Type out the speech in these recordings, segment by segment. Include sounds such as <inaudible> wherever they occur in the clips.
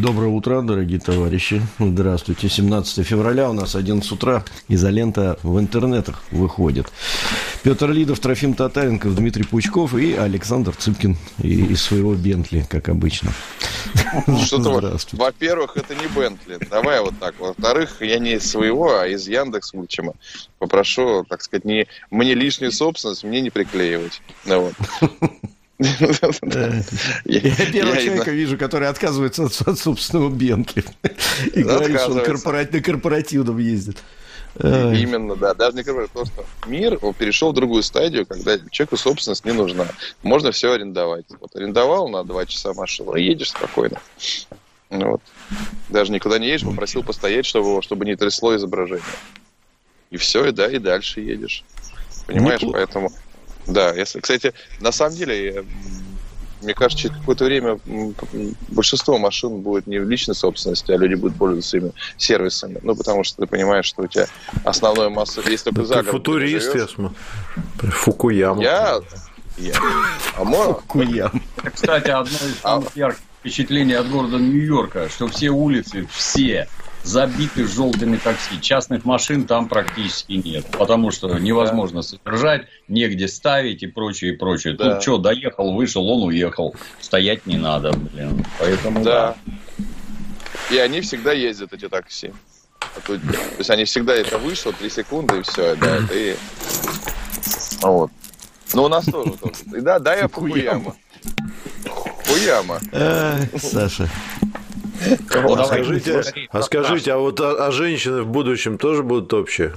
Доброе утро, дорогие товарищи. Здравствуйте. 17 февраля у нас 11 утра. Изолента в интернетах выходит. Петр Лидов, Трофим Татаренков, Дмитрий Пучков и Александр Цыпкин из своего Бентли, как обычно. Что-то, во-первых, это не Бентли. Давай вот так. Во-вторых, я не из своего, а из Яндекс Лучима. Попрошу, так сказать, не, мне лишнюю собственность мне не приклеивать. Ну, вот. Я первого человека вижу, который отказывается от собственного Бенки. И говорит, что он на корпоративном ездит. Именно, да. Даже не корпоративном. Потому что мир перешел в другую стадию, когда человеку собственность не нужна. Можно все арендовать. Вот арендовал на два часа машину, едешь спокойно. Ну вот. Даже никуда не едешь, попросил постоять, чтобы, чтобы не трясло изображение. И все, и да, и дальше едешь. Понимаешь, поэтому да, если, кстати, на самом деле, мне кажется, через какое-то время большинство машин будет не в личной собственности, а люди будут пользоваться ими сервисами. Ну, потому что ты понимаешь, что у тебя основная масса есть только за город. Футурист, я смотрю. Фукуяма. Я... я. А Фукуяма. Кстати, одно из а самых ярких впечатлений от города Нью-Йорка, что все улицы, все забиты желтыми такси. Частных машин там практически нет, потому что невозможно да. содержать, негде ставить и прочее, и прочее. Да. Тут что, доехал, вышел, он уехал. Стоять не надо, блин. Поэтому да. да. И они всегда ездят, эти такси. А тут, то есть они всегда это вышло, 3 секунды и все, да, это и... Вот. Ну, у нас тоже. Да, да, я Фукуяма. Фукуяма. Саша. А скажите, а скажите, а вот а женщины в будущем тоже будут общие?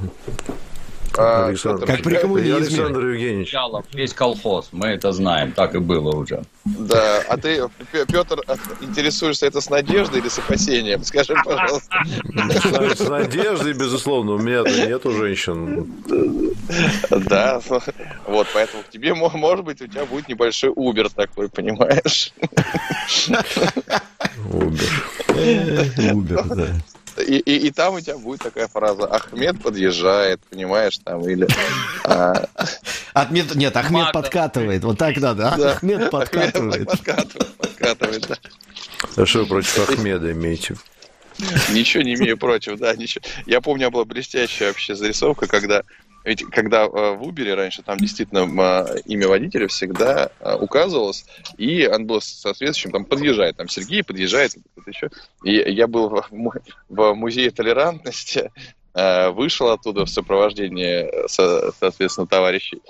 А, Александр, как при коммунизме. Александр Евгеньевич. Весь колхоз, мы это знаем, так и было уже. Да, а ты, Петр, интересуешься это с надеждой или с опасением? Скажи, пожалуйста. С надеждой, безусловно, у меня-то нету женщин. Да, вот, поэтому к тебе, может быть, у тебя будет небольшой Убер такой, понимаешь? Убер. Убер, да. И, и, и там у тебя будет такая фраза «Ахмед подъезжает», понимаешь, там, или... А... Ахмед, нет, Ахмед подкатывает, вот так надо, а? да. Ахмед подкатывает. Ахмед подкатывает, подкатывает, да. А что против Ахмеда имеете? Ничего не имею против, да, ничего. Я помню, была блестящая вообще зарисовка, когда ведь когда э, в Uber раньше там действительно имя водителя всегда э, указывалось, и он был соответствующим, там подъезжает, там Сергей подъезжает, еще. И я был в, музее толерантности, э, вышел оттуда в сопровождении, соответственно, товарищей,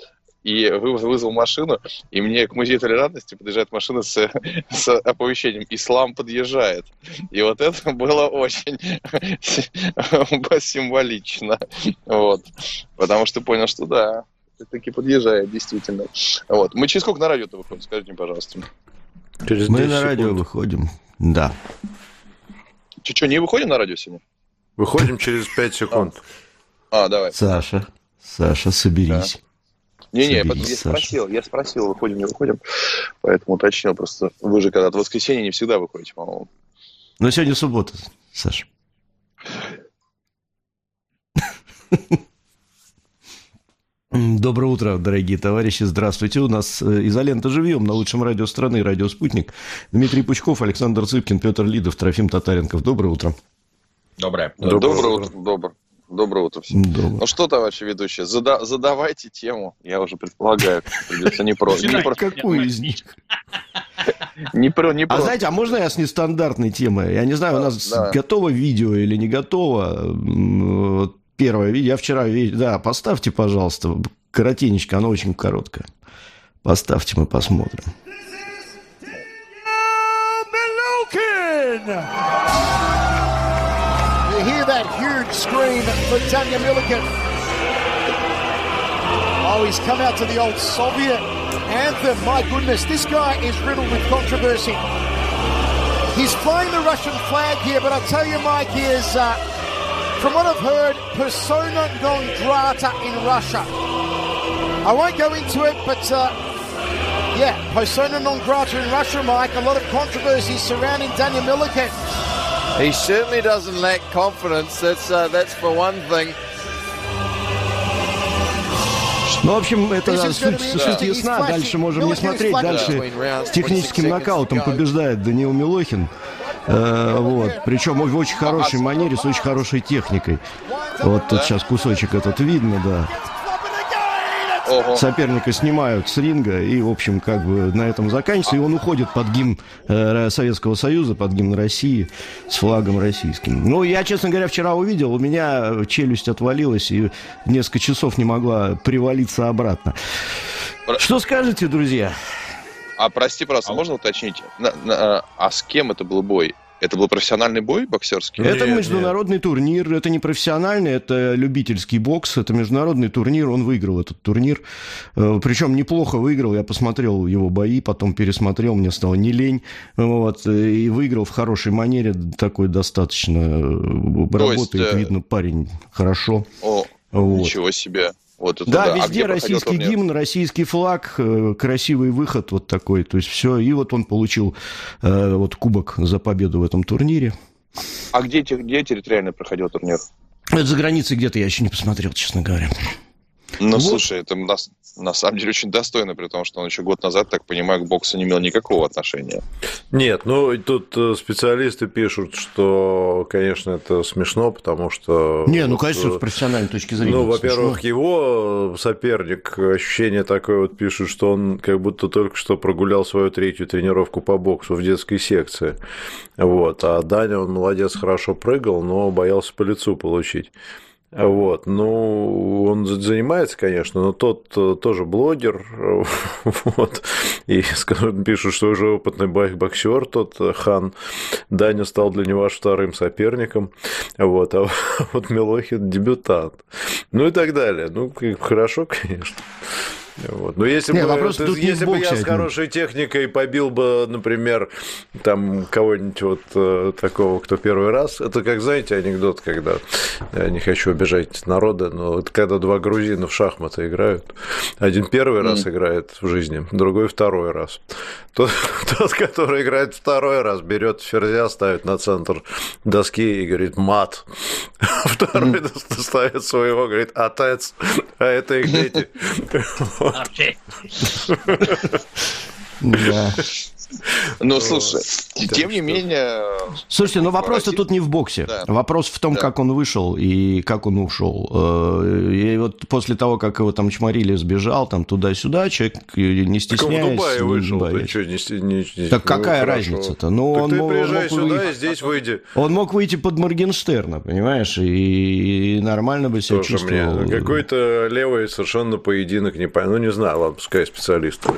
и вызвал машину, и мне к музею толерантности подъезжает машина с, <laughs> с оповещением «Ислам подъезжает». И вот это <laughs> было очень <laughs> символично. Вот. Потому что понял, что да, таки подъезжает, действительно. Вот. Мы через сколько на радио-то выходим? Скажите, пожалуйста. Через Мы на радио секунд. выходим, да. Че, что, не выходим на радио сегодня? Выходим через 5 секунд. А, а давай. Саша, Саша, соберись. Не-не, я спросил, я спросил, выходим, не выходим, поэтому уточнил просто. Вы же когда-то в воскресенье не всегда выходите, по-моему. Но сегодня суббота, Саша. Доброе утро, дорогие товарищи. Здравствуйте. У нас э, изолента живьем на лучшем радио страны, радио «Спутник». Дмитрий Пучков, Александр Цыпкин, Петр Лидов, Трофим Татаренков. Доброе утро. Доброе. Доброе, Доброе утро. Доброе. Доброе утро всем. Доброе. Ну что, товарищи ведущие, зада задавайте тему. Я уже предполагаю, придется не про... Не про... Какую из них? <laughs> Не про, не про. А знаете, а можно я с нестандартной темой? Я не знаю, у нас да. готово видео или не готово. Первое видео, я вчера, да, поставьте, пожалуйста, коротенечко, оно очень короткое. Поставьте, мы посмотрим. hear scream for Tanya Milliken. Oh, he's come out to the old Soviet anthem. My goodness, this guy is riddled with controversy. He's flying the Russian flag here, but I tell you, Mike, he is, uh, from what I've heard, persona non grata in Russia. I won't go into it, but uh, yeah, persona non grata in Russia, Mike. A lot of controversy surrounding Daniel Milliken. He certainly doesn't lack confidence. That's, uh, that's for one thing. Ну, в общем, это суть, суть ясна. Дальше можем не смотреть. Дальше с техническим нокаутом побеждает Даниил Милохин. Э, вот. Причем в очень хорошей манере, с очень хорошей техникой. Вот тут сейчас кусочек этот видно, да. Ого. Соперника снимают с ринга, и, в общем, как бы на этом заканчивается. И он уходит под гимн э, Советского Союза, под гимн России, с флагом российским. Ну, я, честно говоря, вчера увидел, у меня челюсть отвалилась, и несколько часов не могла привалиться обратно. Что скажете, друзья? А прости, просто можно уточнить, на, на, а с кем это был бой? Это был профессиональный бой боксерский? Это нет, международный нет. турнир, это не профессиональный, это любительский бокс, это международный турнир, он выиграл этот турнир. Э, Причем неплохо выиграл, я посмотрел его бои, потом пересмотрел, мне стало не лень. Вот, и выиграл в хорошей манере, такой достаточно э, То работает, есть, э, видно, парень хорошо. О, вот. ничего себе. Вот да, да, везде а российский гимн, российский флаг, э, красивый выход вот такой. То есть все. И вот он получил э, вот кубок за победу в этом турнире. А где, где территориально проходил турнир? Это за границей где-то я еще не посмотрел, честно говоря. Ну, вот. слушай, это на, на самом деле очень достойно, при том, что он еще год назад, так понимаю, к боксу не имел никакого отношения. Нет, ну тут э, специалисты пишут, что, конечно, это смешно, потому что... Не, ну, конечно, с профессиональной точки зрения. Ну, во-первых, его соперник, ощущение такое вот пишут, что он как будто только что прогулял свою третью тренировку по боксу в детской секции. Вот. А Даня, он молодец, хорошо прыгал, но боялся по лицу получить. Вот, ну, он занимается, конечно, но тот э, тоже блогер, <laughs> вот, и пишут, что уже опытный боксер тот э, Хан, Даня стал для него аж вторым соперником, вот, а <laughs> вот Милохин дебютант, ну и так далее, ну, хорошо, конечно. Вот. Но если, Нет, бы, вопрос ты, если бы я с хорошей техникой побил бы, например, там кого-нибудь вот э, такого, кто первый раз, это как, знаете, анекдот, когда, я не хочу обижать народа, но это когда два грузина в шахматы играют. Один первый mm. раз играет в жизни, другой второй раз. Тот, <laughs> тот, который играет второй раз, берет ферзя, ставит на центр доски и говорит «мат». <laughs> Второй mm. ставит своего, говорит «отец», а это их дети. <laughs> <laughs> Да. <laughs> Ну, слушай, тем не менее... Слушайте, но вопрос-то тут не в боксе. Вопрос в том, как он вышел и как он ушел. Э, и вот после того, как его там чморили, сбежал там туда-сюда, человек э, не стесняясь... Так в Дубае вышел, ты что, не, Так какая разница-то? Ну, он ты приезжай сюда и здесь выйди. Он мог выйти под Моргенштерна, понимаешь, и нормально бы себя чувствовал. Какой-то левый совершенно поединок не понял. Ну, не знаю, ладно, пускай специалисты.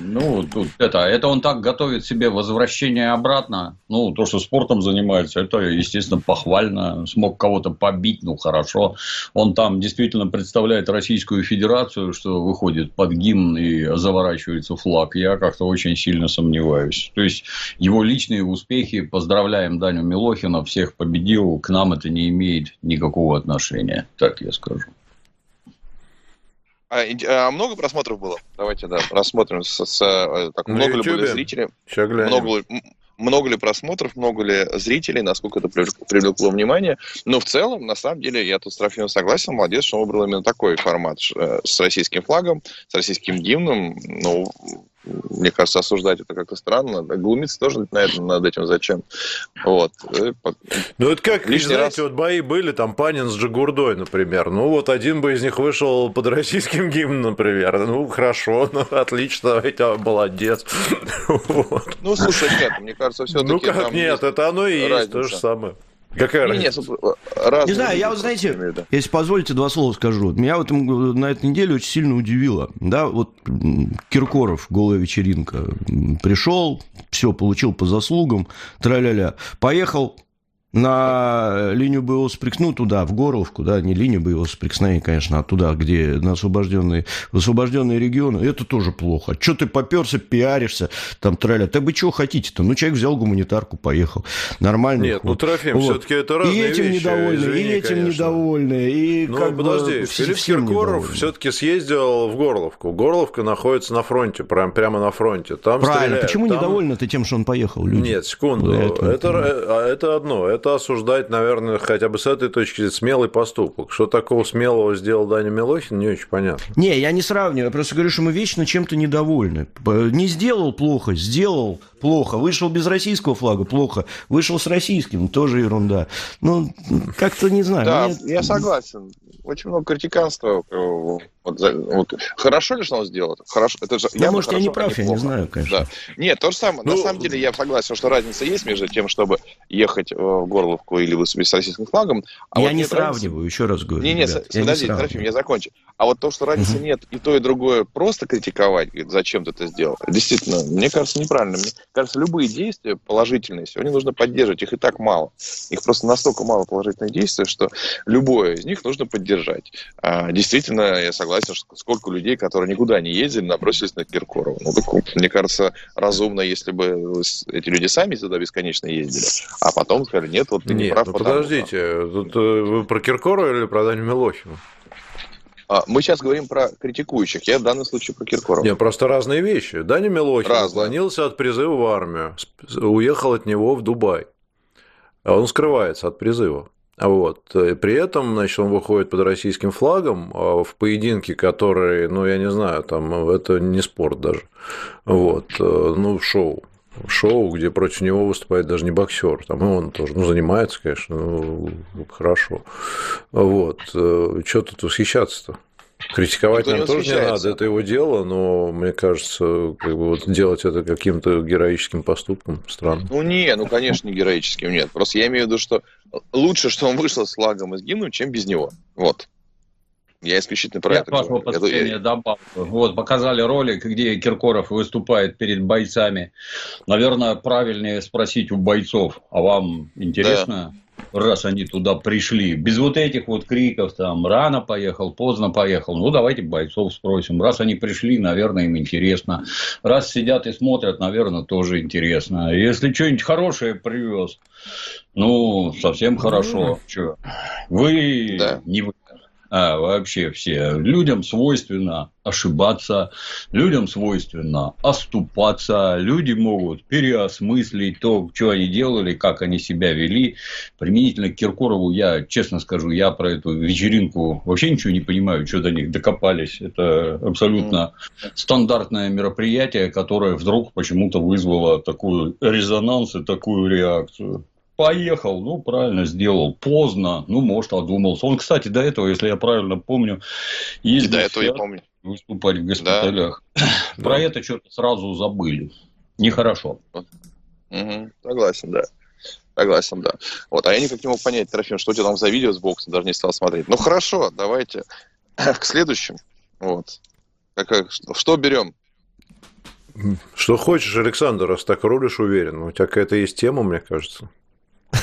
Ну, тут это, это он так готовит себе возвращение обратно. Ну, то, что спортом занимается, это, естественно, похвально. Смог кого-то побить, ну, хорошо. Он там действительно представляет Российскую Федерацию, что выходит под гимн и заворачивается флаг. Я как-то очень сильно сомневаюсь. То есть, его личные успехи, поздравляем Даню Милохина, всех победил, к нам это не имеет никакого отношения, так я скажу. А, а много просмотров было? Давайте, да, рассмотрим. С, с, э, так, много ли были зрителей? Много много ли просмотров, много ли зрителей, насколько это привлекло внимание. Но в целом, на самом деле, я тут с Трофимом согласен, молодец, что он выбрал именно такой формат э, с российским флагом, с российским гимном. Ну, мне кажется, осуждать это как-то странно. Глумиться тоже на этом, над этим зачем. Вот. Ну, это как, Лишний знаете, раз... вот бои были, там Панин с Джигурдой, например. Ну, вот один бы из них вышел под российским гимном, например. Ну, хорошо, <laughs> ну, отлично, давайте, молодец. <laughs> Вот. Ну, слушай, нет, мне кажется, все-таки... Ну, как нет, это оно и есть то же самое. Какая не, разница? Не, не знаю, я вот, знаете, если позволите, два слова скажу. Меня в этом, на этой неделе очень сильно удивило. Да, вот Киркоров, голая вечеринка, пришел, все, получил по заслугам, тра-ля-ля. Поехал на линию боевого сприкну туда, в Горловку, да, не линию боевого сприкновения, конечно, а туда, где на освобожденные, в освобожденные регионы, это тоже плохо. Что ты поперся, пиаришься, там, траля, так вы чего хотите-то? Ну, человек взял гуманитарку, поехал. Нормально. Нет, ну, Трофим, вот. все-таки это разные И этим вещи, недовольны, извини, и этим конечно. недовольны, и Ну, как подожди, бы, Филипп Киркоров все-таки съездил в Горловку. Горловка находится на фронте, прям, прямо на фронте. Там Правильно, стреляют, почему там... недовольны ты тем, что он поехал? Люди? Нет, секунду, это, это, а это одно, это осуждать, наверное, хотя бы с этой точки зрения, смелый поступок. Что такого смелого сделал Даня Милохин, не очень понятно. Не, я не сравниваю, я просто говорю, что мы вечно чем-то недовольны. Не сделал плохо, сделал плохо. Вышел без российского флага, плохо. Вышел с российским, тоже ерунда. Ну, как-то не знаю. Да, мне... я согласен. Очень много критиканства. Вот, вот. Хорошо ли, что он сделал? Хорошо. Это же, ну, может, я не прав, я не знаю, конечно. Да. Нет, то же самое. Ну, На самом деле, я согласен, что разница есть между тем, чтобы ехать в Горловку или выступить с российским флагом. А я вот не сравниваю, разницы... еще раз говорю. Не, не, подожди, Трофим, я закончу. А вот то, что разницы нет и то, и другое просто критиковать, зачем ты это сделал, действительно, мне кажется, неправильно. Мне кажется, любые действия положительные сегодня нужно поддерживать. Их и так мало. Их просто настолько мало положительных действий, что любое из них нужно поддержать. А, действительно, я согласен, что сколько людей, которые никуда не ездили, набросились на Киркорова. Ну, так, мне кажется, разумно, если бы эти люди сами туда бесконечно ездили, а потом сказали, нет, вот ты не нет, прав. Ну, подождите, тут э, вы про Киркорова или про Даню Милохина? Мы сейчас говорим про критикующих. Я в данном случае про Киркорова. Нет, просто разные вещи. Даня Милохин Разные. уклонился от призыва в армию, уехал от него в Дубай. А он скрывается от призыва. Вот. При этом, значит, он выходит под российским флагом а в поединке, который, ну, я не знаю, там, это не спорт даже. Вот. Э, ну, шоу шоу, где против него выступает даже не боксер, там и он тоже, ну, занимается, конечно, ну, хорошо. Вот. Э, что тут восхищаться-то? Критиковать нам тоже не надо, это его дело, но мне кажется, как бы вот делать это каким-то героическим поступком странно. Ну не, ну конечно не героическим, нет. Просто я имею в виду, что лучше, что он вышел с флагом из гимна, чем без него. Вот. Я исключительно про я это вашего позволения добавлю. Вот, показали ролик, где Киркоров выступает перед бойцами. Наверное, правильнее спросить у бойцов, а вам интересно, да. Раз они туда пришли? Без вот этих вот криков, там, рано поехал, поздно поехал. Ну, давайте бойцов спросим. Раз они пришли, наверное, им интересно. Раз сидят и смотрят, наверное, тоже интересно. Если что-нибудь хорошее привез, ну, совсем хорошо. Че? Вы да. не вы а вообще все. Людям свойственно ошибаться, людям свойственно оступаться, люди могут переосмыслить то, что они делали, как они себя вели. Применительно к Киркорову я, честно скажу, я про эту вечеринку вообще ничего не понимаю, что до них докопались. Это абсолютно стандартное мероприятие, которое вдруг почему-то вызвало такой резонанс и такую реакцию. Поехал, ну, правильно сделал. Поздно, ну, может, одумался. Он, кстати, до этого, если я правильно помню, ездил до этого я помню. выступать в госпиталях. Да. Про да. это что-то сразу забыли. Нехорошо. Угу. Согласен, да. Согласен, да. Вот, а я никак не мог понять, Трофим, что у тебя там за видео с бокса, даже не стал смотреть. Ну, хорошо, давайте к следующему. Вот. Как, что, что берем? Что хочешь, Александр, раз так рулишь уверен. У тебя какая-то есть тема, мне кажется.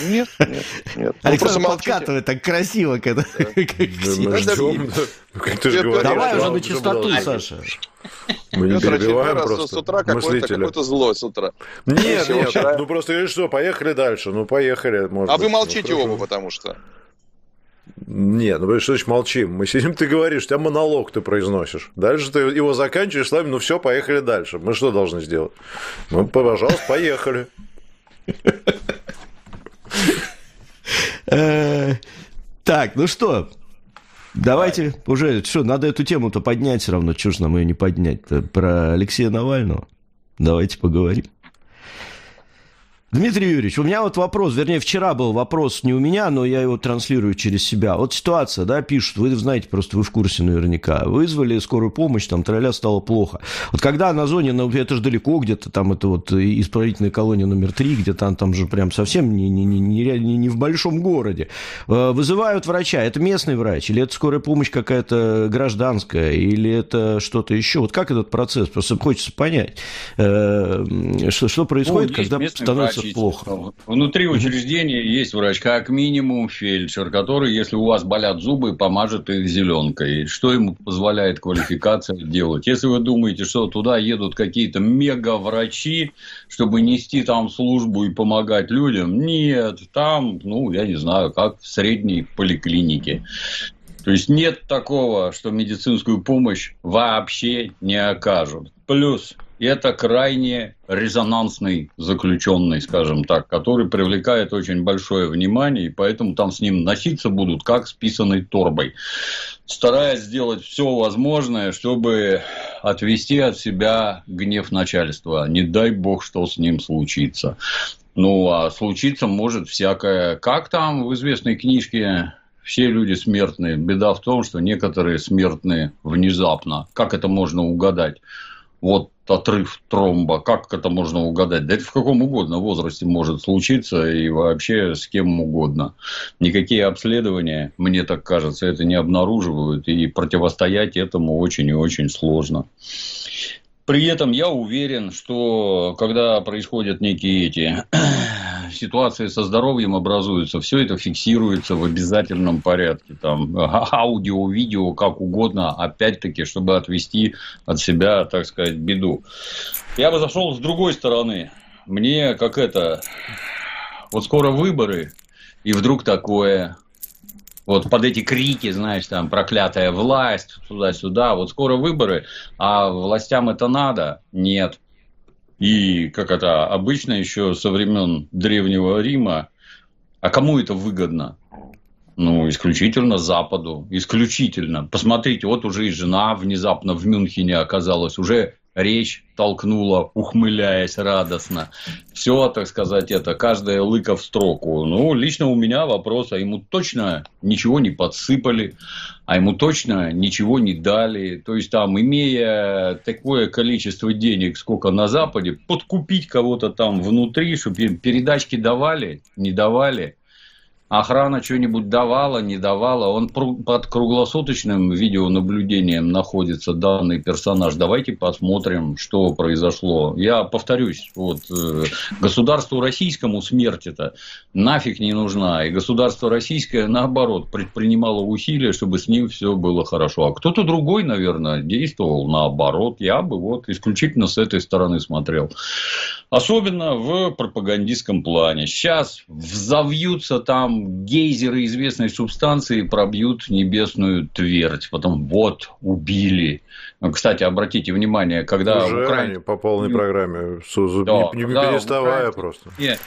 Нет, нет, нет. Ну, Александр подкатывает так красиво, когда... <laughs> Давай уже на чистоту, Саша. Мы не перебиваем просто. С утра какой-то злой с утра. Нет, нет, ну просто что, поехали дальше, ну поехали. А вы молчите оба, потому что... Нет, ну что значит молчим? Мы сидим, ты говоришь, у тебя монолог ты произносишь. Дальше ты его заканчиваешь словами, ну все, поехали дальше. Мы что должны сделать? Ну, пожалуйста, поехали. Э, так, ну что, давайте уже, что, надо эту тему-то поднять все равно, ж нам ее не поднять-то, про Алексея Навального. Давайте поговорим. Дмитрий Юрьевич, у меня вот вопрос, вернее, вчера был вопрос не у меня, но я его транслирую через себя. Вот ситуация, да, пишут, вы знаете, просто вы в курсе наверняка. Вызвали скорую помощь, там тролля стало плохо. Вот когда на зоне, ну, это же далеко где-то, там это вот исправительная колония номер три, где там, там же прям совсем не, не, не, не, не в большом городе. Э, вызывают врача, это местный врач, или это скорая помощь какая-то гражданская, или это что-то еще. Вот как этот процесс? Просто хочется понять, э, что, что происходит, ну, когда становится лечить. плохо. Внутри учреждения есть врач, как минимум фельдшер, который, если у вас болят зубы, помажет их зеленкой. Что ему позволяет квалификация делать? Если вы думаете, что туда едут какие-то мега-врачи, чтобы нести там службу и помогать людям, нет, там, ну, я не знаю, как в средней поликлинике. То есть нет такого, что медицинскую помощь вообще не окажут. Плюс это крайне резонансный заключенный, скажем так, который привлекает очень большое внимание, и поэтому там с ним носиться будут как с писаной торбой, стараясь сделать все возможное, чтобы отвести от себя гнев начальства. Не дай бог, что с ним случится. Ну, а случиться может всякое. Как там в известной книжке все люди смертные. Беда в том, что некоторые смертные внезапно. Как это можно угадать? Вот отрыв тромба, как это можно угадать? Да это в каком угодно возрасте может случиться и вообще с кем угодно. Никакие обследования, мне так кажется, это не обнаруживают, и противостоять этому очень и очень сложно. При этом я уверен, что когда происходят некие эти <clears throat> ситуации со здоровьем образуются, все это фиксируется в обязательном порядке. Там, <laughs> аудио, видео, как угодно, опять-таки, чтобы отвести от себя, так сказать, беду. Я бы зашел с другой стороны. Мне как это... Вот скоро выборы, и вдруг такое вот под эти крики, знаешь, там, проклятая власть, туда-сюда, вот скоро выборы, а властям это надо? Нет. И, как это обычно еще со времен Древнего Рима, а кому это выгодно? Ну, исключительно Западу. Исключительно. Посмотрите, вот уже и жена внезапно в Мюнхене оказалась. Уже речь толкнула, ухмыляясь радостно. Все, так сказать, это каждая лыка в строку. Ну, лично у меня вопрос, а ему точно ничего не подсыпали, а ему точно ничего не дали. То есть, там, имея такое количество денег, сколько на Западе, подкупить кого-то там внутри, чтобы передачки давали, не давали – охрана что-нибудь давала, не давала. Он под круглосуточным видеонаблюдением находится данный персонаж. Давайте посмотрим, что произошло. Я повторюсь, вот э, государству российскому смерть это нафиг не нужна. И государство российское, наоборот, предпринимало усилия, чтобы с ним все было хорошо. А кто-то другой, наверное, действовал наоборот. Я бы вот исключительно с этой стороны смотрел. Особенно в пропагандистском плане. Сейчас взовьются там гейзеры известной субстанции пробьют небесную твердь. Потом вот, убили. Ну, кстати, обратите внимание, когда Уже Украине... по полной программе, да, не, не переставая Украине... просто. Нет,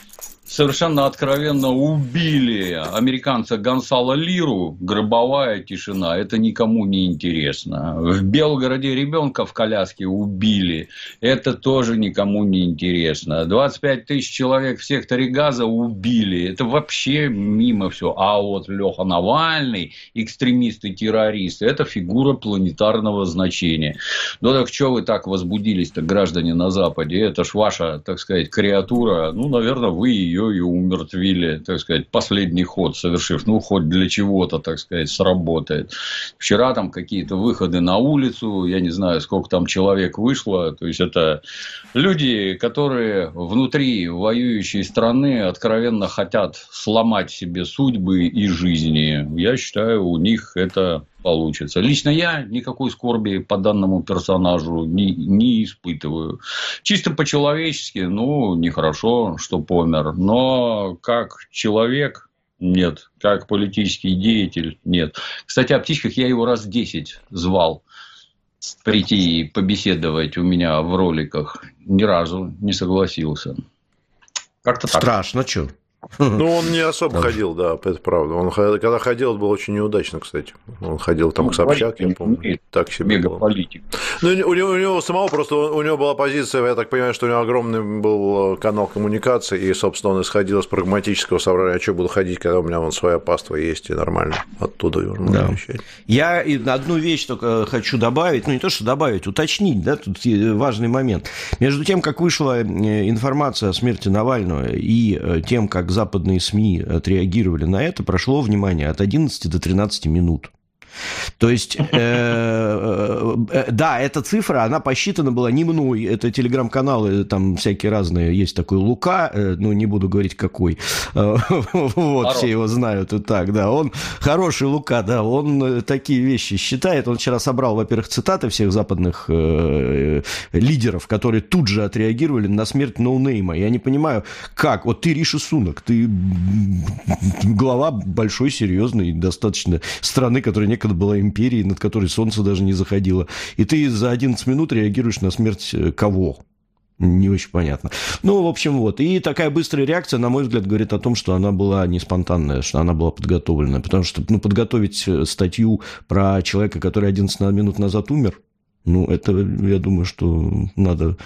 совершенно откровенно убили американца Гонсала Лиру, гробовая тишина, это никому не интересно. В Белгороде ребенка в коляске убили, это тоже никому не интересно. 25 тысяч человек в секторе газа убили, это вообще мимо все. А вот Леха Навальный, экстремист и террорист, это фигура планетарного значения. Ну так что вы так возбудились-то, граждане на Западе? Это ж ваша, так сказать, креатура, ну, наверное, вы ее ее и умертвили, так сказать, последний ход совершив. Ну, хоть для чего-то, так сказать, сработает. Вчера там какие-то выходы на улицу, я не знаю, сколько там человек вышло. То есть, это люди, которые внутри воюющей страны откровенно хотят сломать себе судьбы и жизни. Я считаю, у них это получится. Лично я никакой скорби по данному персонажу не, не испытываю. Чисто по-человечески, ну, нехорошо, что помер. Но как человек, нет. Как политический деятель, нет. Кстати, о птичках я его раз 10 звал прийти и побеседовать у меня в роликах. Ни разу не согласился. Как-то так. Страшно, что? Ну, он не особо ходил, да, это правда. Он когда ходил, это было очень неудачно, кстати. Он ходил там ну, к Собчак, я помню. Так себе Мегаполитик. Ну, у него, у него самого просто, у него была позиция, я так понимаю, что у него огромный был э, канал коммуникации, и, собственно, он исходил из прагматического соображения, а что буду ходить, когда у меня вон своя паства есть, и нормально оттуда да. вещать. Я одну вещь только хочу добавить, ну, не то, что добавить, уточнить, да, тут важный момент. Между тем, как вышла э, информация о смерти Навального и э, тем, как западные СМИ отреагировали на это, прошло, внимание, от 11 до 13 минут. То есть, э, э, э, да, эта цифра, она посчитана была не мной, это телеграм-каналы, там всякие разные, есть такой Лука, ну, не буду говорить какой, вот, все его знают и так, да, он хороший Лука, да, он такие вещи считает, он вчера собрал, во-первых, цитаты всех западных лидеров, которые тут же отреагировали на смерть ноунейма, я не понимаю, как, вот ты Риша Сунок, ты глава большой, серьезной, достаточно страны, которая некогда когда была империей, над которой солнце даже не заходило. И ты за 11 минут реагируешь на смерть э, кого? Не очень понятно. Ну, в общем, вот. И такая быстрая реакция, на мой взгляд, говорит о том, что она была не спонтанная, что она была подготовленная. Потому что, ну, подготовить э, статью про человека, который 11 минут назад умер, ну, это, я думаю, что надо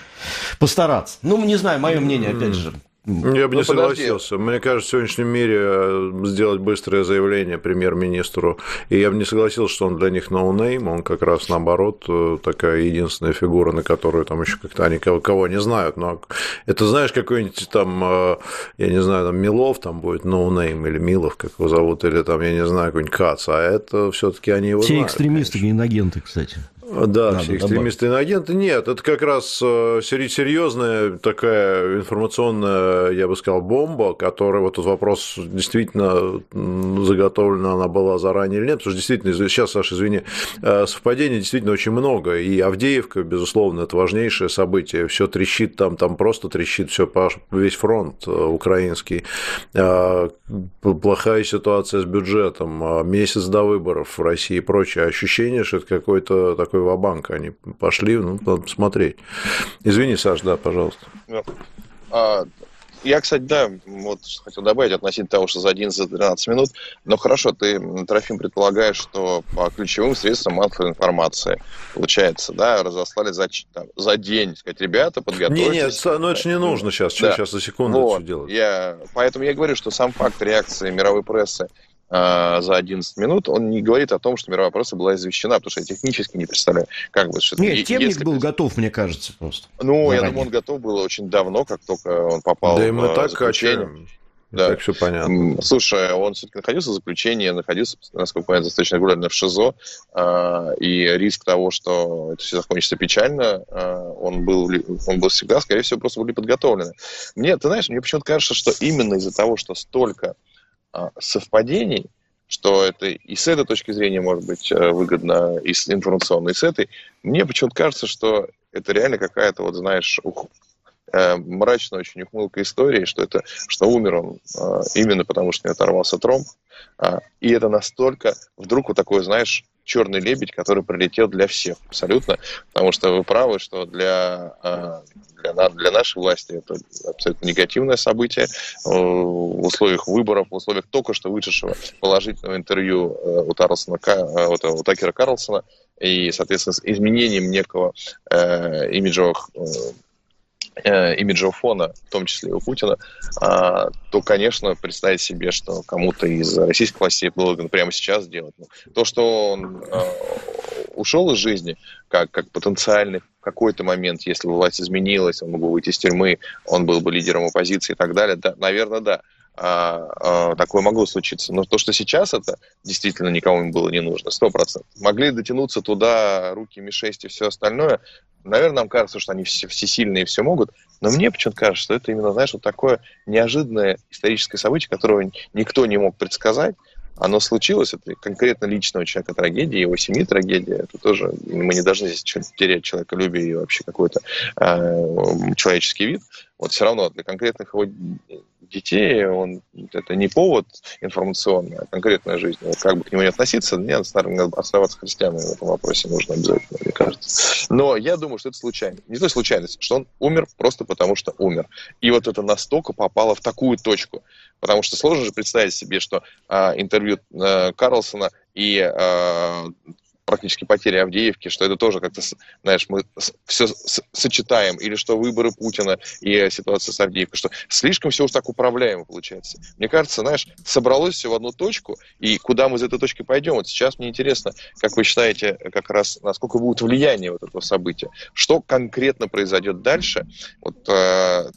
постараться. Ну, не знаю, мое мнение, опять же. Я бы не ну, согласился. Мне кажется, в сегодняшнем мире э, сделать быстрое заявление премьер-министру, и я бы не согласился, что он для них no name, он как раз наоборот э, такая единственная фигура, на которую там еще как-то они кого, кого не знают. Но это знаешь, какой-нибудь там, э, я не знаю, там Милов там будет no name или Милов, как его зовут, или там, я не знаю, какой-нибудь Кац, а это все-таки они его Все знают. экстремисты, иноагенты, кстати. Да, Надо все экстремисты, иноагенты. Нет, это как раз э, серьезная такая информационная, я бы сказал, бомба, которая вот этот вопрос действительно заготовлена, она была заранее или нет, потому что действительно, сейчас, Саша, извини, э, совпадений действительно очень много, и Авдеевка, безусловно, это важнейшее событие, все трещит там, там просто трещит все весь фронт э, украинский, плохая ситуация с бюджетом, месяц до выборов в России и прочее, ощущение, что это какой-то такой такой ва-банк они пошли, ну, надо посмотреть. Извини, Саш, да, пожалуйста. А, я, кстати, да, вот хотел добавить относительно того, что за 11-13 минут, но хорошо, ты, Трофим, предполагаешь, что по ключевым средствам массовой информации, получается, да, разослали за, там, за день, сказать, ребята, подготовьтесь. Не, нет, ну это же не нужно сейчас, да. сейчас за секунду вот. это все делать. Я, поэтому я говорю, что сам факт реакции мировой прессы за 11 минут, он не говорит о том, что мировая пресса была извещена, потому что я технически не представляю, как бы... Что Нет, темник если... был готов, мне кажется, просто. Ну, заранее. я думаю, он готов был очень давно, как только он попал да в мы так заключение. Да. Так все понятно. Слушай, он все-таки находился в заключении, находился, насколько понятно, достаточно регулярно в ШИЗО, а, и риск того, что это все закончится печально, он был, он был всегда, скорее всего, просто были подготовлены. Мне, ты знаешь, мне почему-то кажется, что именно из-за того, что столько совпадений, что это и с этой точки зрения может быть э, выгодно, и с информационной, и с этой. Мне почему-то кажется, что это реально какая-то, вот знаешь, ух, э, мрачная очень ухмылка истории, что это, что умер он э, именно потому, что не оторвался тромб. Э, и это настолько вдруг вот такое, знаешь, черный лебедь, который прилетел для всех абсолютно, потому что вы правы, что для, а, для, для нашей власти это абсолютно негативное событие в условиях выборов, в условиях только что вышедшего положительного интервью э, у, Тарлсона, э, у Такера Карлсона. И, соответственно, с изменением некого э, имиджевых э, Э, имиджевого фона, в том числе у Путина, а, то, конечно, представить себе, что кому-то из российских властей было бы прямо сейчас сделать. Ну, то, что он э, ушел из жизни, как, как потенциальный в какой-то момент, если бы власть изменилась, он мог бы выйти из тюрьмы, он был бы лидером оппозиции и так далее, да, наверное, да. А, а, такое могло случиться. Но то, что сейчас это действительно никому было не нужно, сто процентов. Могли дотянуться туда руки Ми-6 и все остальное, наверное, нам кажется, что они все, все сильные и все могут, но мне почему-то кажется, что это именно, знаешь, вот такое неожиданное историческое событие, которого никто не мог предсказать, оно случилось, это конкретно личного человека трагедия, его семьи трагедия, это тоже, мы не должны здесь терять человеколюбие и вообще какой-то э, человеческий вид, вот все равно для конкретных его детей он, это не повод информационный, а конкретная жизнь. Вот как бы к нему не относиться, нет, надо оставаться христианами в этом вопросе нужно обязательно, мне кажется. Но я думаю, что это случайность. Не то случайность, что он умер просто потому, что умер. И вот это настолько попало в такую точку. Потому что сложно же представить себе, что а, интервью а, Карлсона и а, практически потери Авдеевки, что это тоже как-то, знаешь, мы все сочетаем, или что выборы Путина и ситуация с Авдеевкой, что слишком все уж так управляемо получается. Мне кажется, знаешь, собралось все в одну точку, и куда мы из этой точки пойдем? Вот сейчас мне интересно, как вы считаете, как раз, насколько будет влияние вот этого события, что конкретно произойдет дальше, вот, э,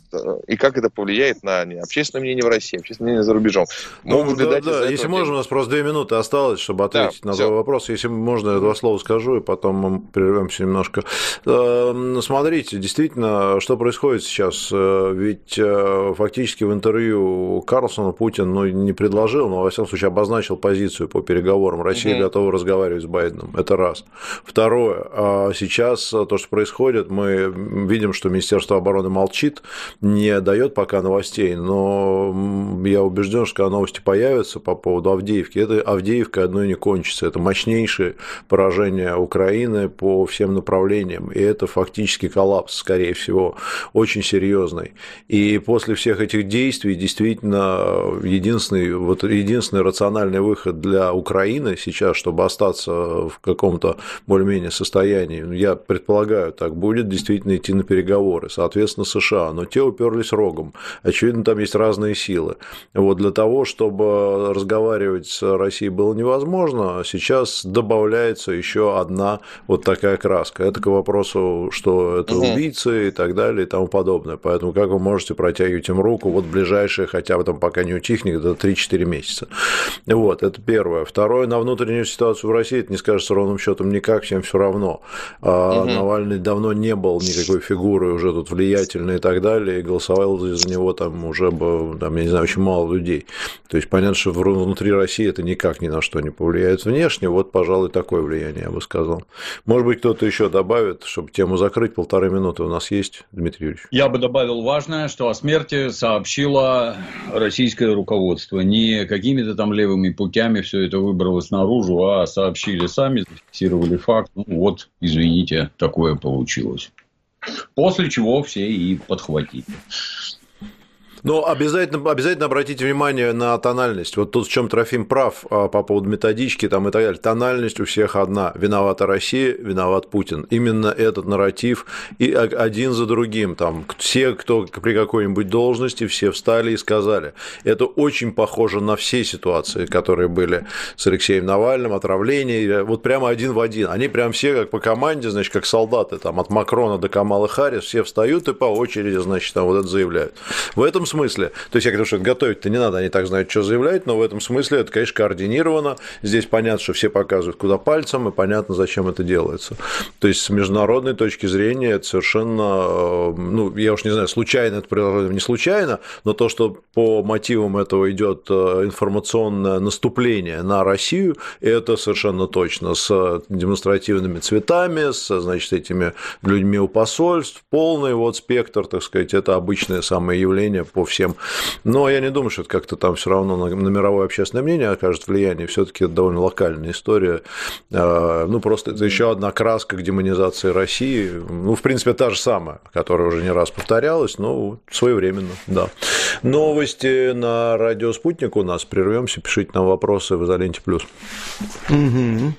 и как это повлияет на не, общественное мнение в России, общественное мнение за рубежом. Ну, Могут да, да, если можно, у нас просто две минуты осталось, чтобы ответить да, на все. вопрос, если можно два слова скажу, и потом мы прервемся немножко. Эм, смотрите, действительно, что происходит сейчас? Э, ведь э, фактически в интервью Карлсона Путин ну, не предложил, но, во всяком случае, обозначил позицию по переговорам. Россия угу. готова разговаривать с Байденом. Это раз. Второе. А сейчас то, что происходит, мы видим, что Министерство обороны молчит, не дает пока новостей, но я убежден, что когда новости появятся по поводу Авдеевки, это Авдеевка одной не кончится. Это мощнейшее поражение Украины по всем направлениям, и это фактически коллапс, скорее всего, очень серьезный. И после всех этих действий действительно единственный, вот единственный рациональный выход для Украины сейчас, чтобы остаться в каком-то более-менее состоянии, я предполагаю, так будет действительно идти на переговоры, соответственно, США, но те уперлись рогом. Очевидно, там есть разные силы. Вот для того, чтобы разговаривать с Россией было невозможно, сейчас добавляется еще одна вот такая краска. Это к вопросу, что это угу. убийцы и так далее и тому подобное. Поэтому как вы можете протягивать им руку вот ближайшие, хотя бы там пока не утихнет, до 3-4 месяца. Вот, это первое. Второе, на внутреннюю ситуацию в России это не скажется ровным счетом никак, всем все равно. Угу. Навальный давно не был никакой фигурой уже тут влиятельной и так далее, и голосовал за него там уже, там, я не знаю, очень мало людей. То есть понятно, что внутри России это никак ни на что не повлияет внешне. Вот, пожалуй, такое влияние, я бы сказал. Может быть, кто-то еще добавит, чтобы тему закрыть. Полторы минуты у нас есть, Дмитрий Юрьевич. Я бы добавил важное, что о смерти сообщило российское руководство. Не какими-то там левыми путями все это выбралось наружу, а сообщили сами, зафиксировали факт. Ну вот, извините, такое получилось. После чего все и подхватили. Но обязательно, обязательно обратите внимание на тональность. Вот тут в чем Трофим прав а, по поводу методички там и так далее. Тональность у всех одна. Виновата Россия, виноват Путин. Именно этот нарратив и один за другим. Там все, кто при какой-нибудь должности, все встали и сказали. Это очень похоже на все ситуации, которые были с Алексеем Навальным, отравление. Вот прямо один в один. Они прям все как по команде, значит, как солдаты, там от Макрона до Камала Харрис, все встают и по очереди, значит, там вот это заявляют. В этом смысле, то есть я говорю, что готовить-то не надо, они так знают, что заявлять, но в этом смысле это, конечно, координировано. Здесь понятно, что все показывают куда пальцем, и понятно, зачем это делается. То есть с международной точки зрения это совершенно, э, ну, я уж не знаю, случайно это произошло, не случайно, но то, что по мотивам этого идет э, информационное наступление на Россию, это совершенно точно с демонстративными цветами, с, значит, этими людьми у посольств, полный вот спектр, так сказать, это обычное самое явление по всем. Но я не думаю, что это как-то там все равно на, на мировое общественное мнение окажет влияние. Все-таки это довольно локальная история. А, ну, просто это еще одна краска к демонизации России. Ну, в принципе, та же самая, которая уже не раз повторялась, но своевременно, да. Новости на радио «Спутник» у нас. Прервемся, пишите нам вопросы в «Изоленте плюс». Угу.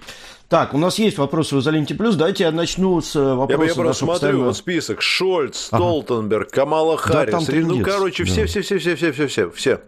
Так, у нас есть вопросы в изоленте плюс. Дайте я начну с э, вопроса. Я, я просто смотрю постоянного... вот список: Шольц, ага. Камала Харрис. Да, там ну, короче, все-все-все-все-все-все-все. все.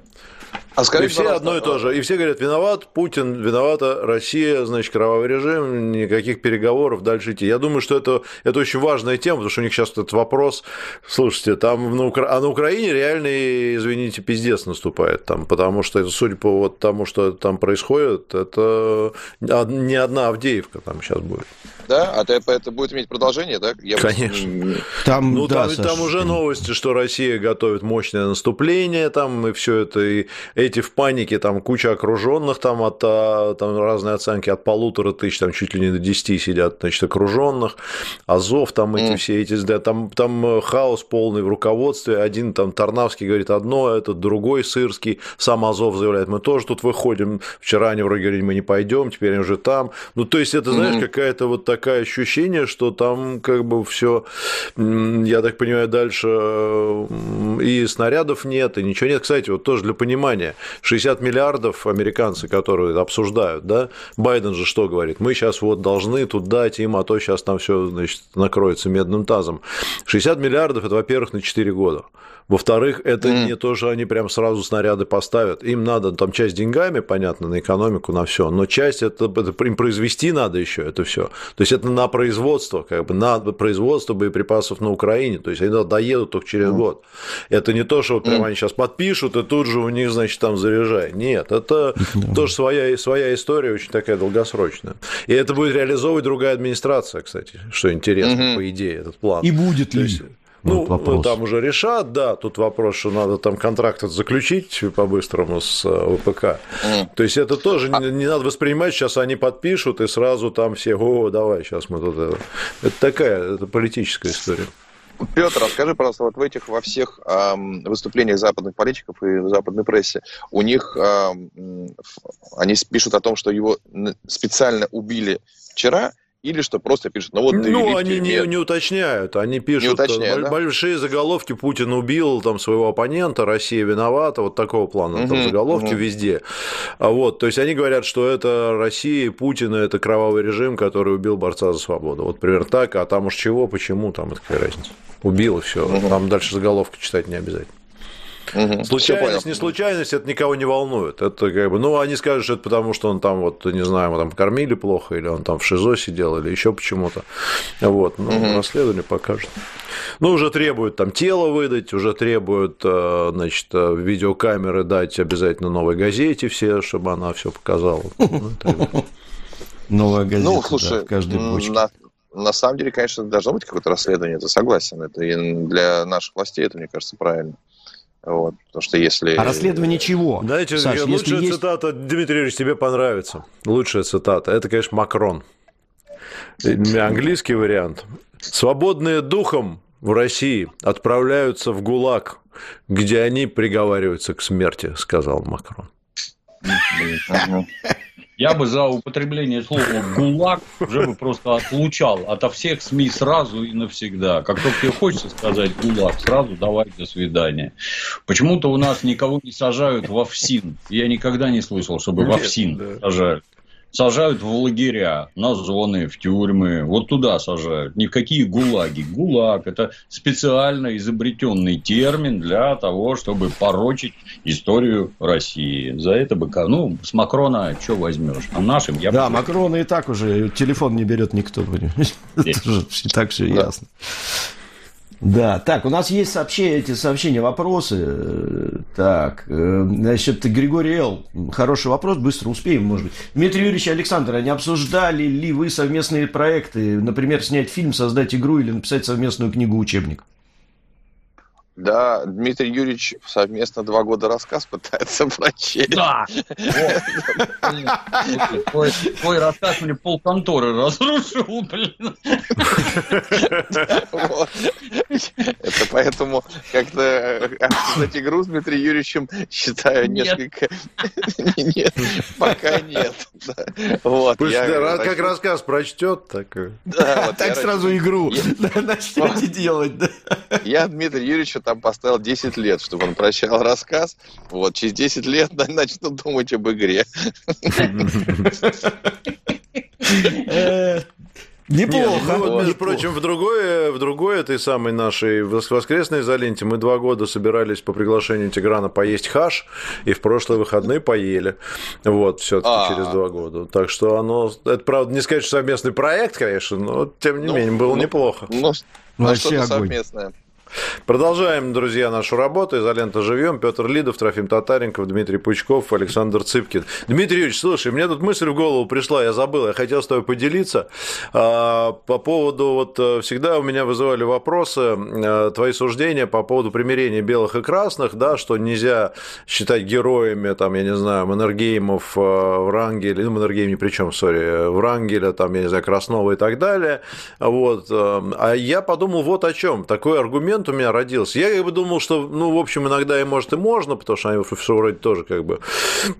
А скажите, и все одно и то же. И все говорят, виноват Путин, виновата Россия, значит, кровавый режим, никаких переговоров дальше идти. Я думаю, что это, это очень важная тема, потому что у них сейчас этот вопрос, слушайте, там на, Укра... а на Украине реально, извините, пиздец наступает там, потому что, это, судя по вот тому, что там происходит, это не одна Авдеевка там сейчас будет. Да? А это, это будет иметь продолжение, да? Я Конечно. Бы... Там, ну, да, там, там уже новости, что Россия готовит мощное наступление, там, и все это, и эти в панике, там куча окруженных, там, от а, там разные оценки, от полутора тысяч, там чуть ли не до десяти сидят, значит, окруженных, Азов, там эти mm. все эти, да, там, там хаос полный в руководстве, один там Тарнавский говорит одно, этот другой Сырский, сам Азов заявляет, мы тоже тут выходим, вчера они вроде говорили, мы не пойдем, теперь они уже там, ну, то есть это, знаешь, mm. какая-то вот такая такое ощущение, что там как бы все, я так понимаю, дальше и снарядов нет, и ничего нет. Кстати, вот тоже для понимания, 60 миллиардов американцы, которые обсуждают, да, Байден же что говорит? Мы сейчас вот должны тут дать им, а то сейчас там все, значит, накроется медным тазом. 60 миллиардов – это, во-первых, на 4 года. Во-вторых, это mm. не то, что они прям сразу снаряды поставят. Им надо там часть деньгами, понятно, на экономику, на все, но часть это, это им произвести надо еще это все. То есть это на производство, как бы на производство боеприпасов на Украине. То есть они доедут только через mm. год. Это не то, что вот прямо mm. они сейчас подпишут, и тут же у них, значит, там заряжай. Нет, это <laughs> mm. тоже своя, своя история, очень такая долгосрочная. И это будет реализовывать другая администрация, кстати, что интересно, mm-hmm. по идее, этот план. И будет ли? есть, ну, вопрос. там уже решат, да, тут вопрос, что надо там контракт заключить по-быстрому с э, ВПК. Mm. То есть это тоже а... не, не надо воспринимать, сейчас они подпишут, и сразу там все, о, давай, сейчас мы тут... Это, это такая, это политическая история. Петр, расскажи, пожалуйста, вот в этих во всех эм, выступлениях западных политиков и в западной прессе у них эм, они пишут о том, что его специально убили вчера, или что просто пишут, ну вот Ну, они не, не уточняют, они пишут не уточняют, да? большие заголовки, Путин убил там своего оппонента, Россия виновата, вот такого плана угу, там заголовки угу. везде. А вот, то есть они говорят, что это Россия, Путин, это кровавый режим, который убил борца за свободу. Вот примерно так, а там уж чего, почему, там это какая разница. Убил и все. Угу. Там дальше заголовка читать не обязательно. Угу. Случайность, не случайность, это никого не волнует. Это как бы, ну, они скажут, что это потому, что он там, вот, не знаю, его там кормили плохо, или он там в ШИЗО сидел, или еще почему-то. Вот, ну, угу. расследование покажет. Ну, уже требуют там тело выдать, уже требуют, э, значит, э, видеокамеры дать обязательно новой газете все, чтобы она все показала. <laughs> Новая газета, ну, слушай, да, в каждой бочке. На, на самом деле, конечно, должно быть какое-то расследование, это согласен. Это и для наших властей это, мне кажется, правильно. Вот, потому что если... А расследование чего? Знаете, Саш, лучшая есть... цитата, Дмитрий Ильич, тебе понравится. Лучшая цитата. Это, конечно, Макрон. Английский вариант. Свободные духом в России отправляются в ГУЛАГ, где они приговариваются к смерти, сказал Макрон. Я бы за употребление слова «гулаг» уже бы просто отлучал ото всех СМИ сразу и навсегда. Как только тебе хочется сказать «гулаг», сразу давай до свидания. Почему-то у нас никого не сажают в ОФСИН. Я никогда не слышал, чтобы в ОФСИН сажают сажают в лагеря, на зоны, в тюрьмы. Вот туда сажают. Ни в какие гулаги. Гулаг – это специально изобретенный термин для того, чтобы порочить историю России. За это бы, ну, с Макрона что возьмешь? А нашим я Да, Макрона и так уже телефон не берет никто. <laughs> Это же и так все ясно. Да, так, у нас есть сообщения, эти сообщения, вопросы. Так, э, значит, Григорий Эл, хороший вопрос, быстро успеем, может быть. Дмитрий Юрьевич Александр, а не обсуждали ли вы совместные проекты, например, снять фильм, создать игру или написать совместную книгу-учебник? Да, Дмитрий Юрьевич совместно два года рассказ пытается прочесть. Да! Твой рассказ мне полконторы разрушил, блин. Это поэтому как-то обсуждать игру с Дмитрием Юрьевичем считаю несколько... Нет, пока нет. Вот. Как рассказ прочтет, так... Так сразу игру <laughs> начнете делать. Я Дмитрий Юрьевича там поставил 10 лет, чтобы он прощал рассказ. Вот, через 10 лет <laughs> начну думать об игре. Э, Неплохо. Нет, ну, вот, между прочим, в другой, в другой этой самой нашей воскресной изоленте мы два года собирались по приглашению Тиграна поесть хаш, и в прошлые выходные поели. Вот, все-таки а. через два года. Так что оно, это, правда, не сказать, что совместный проект, конечно, но тем не ну, менее, было ну, неплохо. Ну, ну что-то совместное. Продолжаем, друзья, нашу работу. Изолента живем. Петр Лидов, Трофим Татаренков, Дмитрий Пучков, Александр Цыпкин. Дмитрий Юрьевич, слушай, мне тут мысль в голову пришла, я забыл, я хотел с тобой поделиться. А, по поводу, вот э, всегда у меня вызывали вопросы, э, твои суждения по поводу примирения белых и красных, да, что нельзя считать героями, там, я не знаю, Маннергеймов, э, Врангеля, ну, Маннергейм ни при чем, сори, Врангеля, там, я не знаю, Краснова и так далее. Вот. А я подумал вот о чем. Такой аргумент у меня родился. Я как бы думал, что, ну, в общем, иногда и может и можно, потому что они все вроде тоже как бы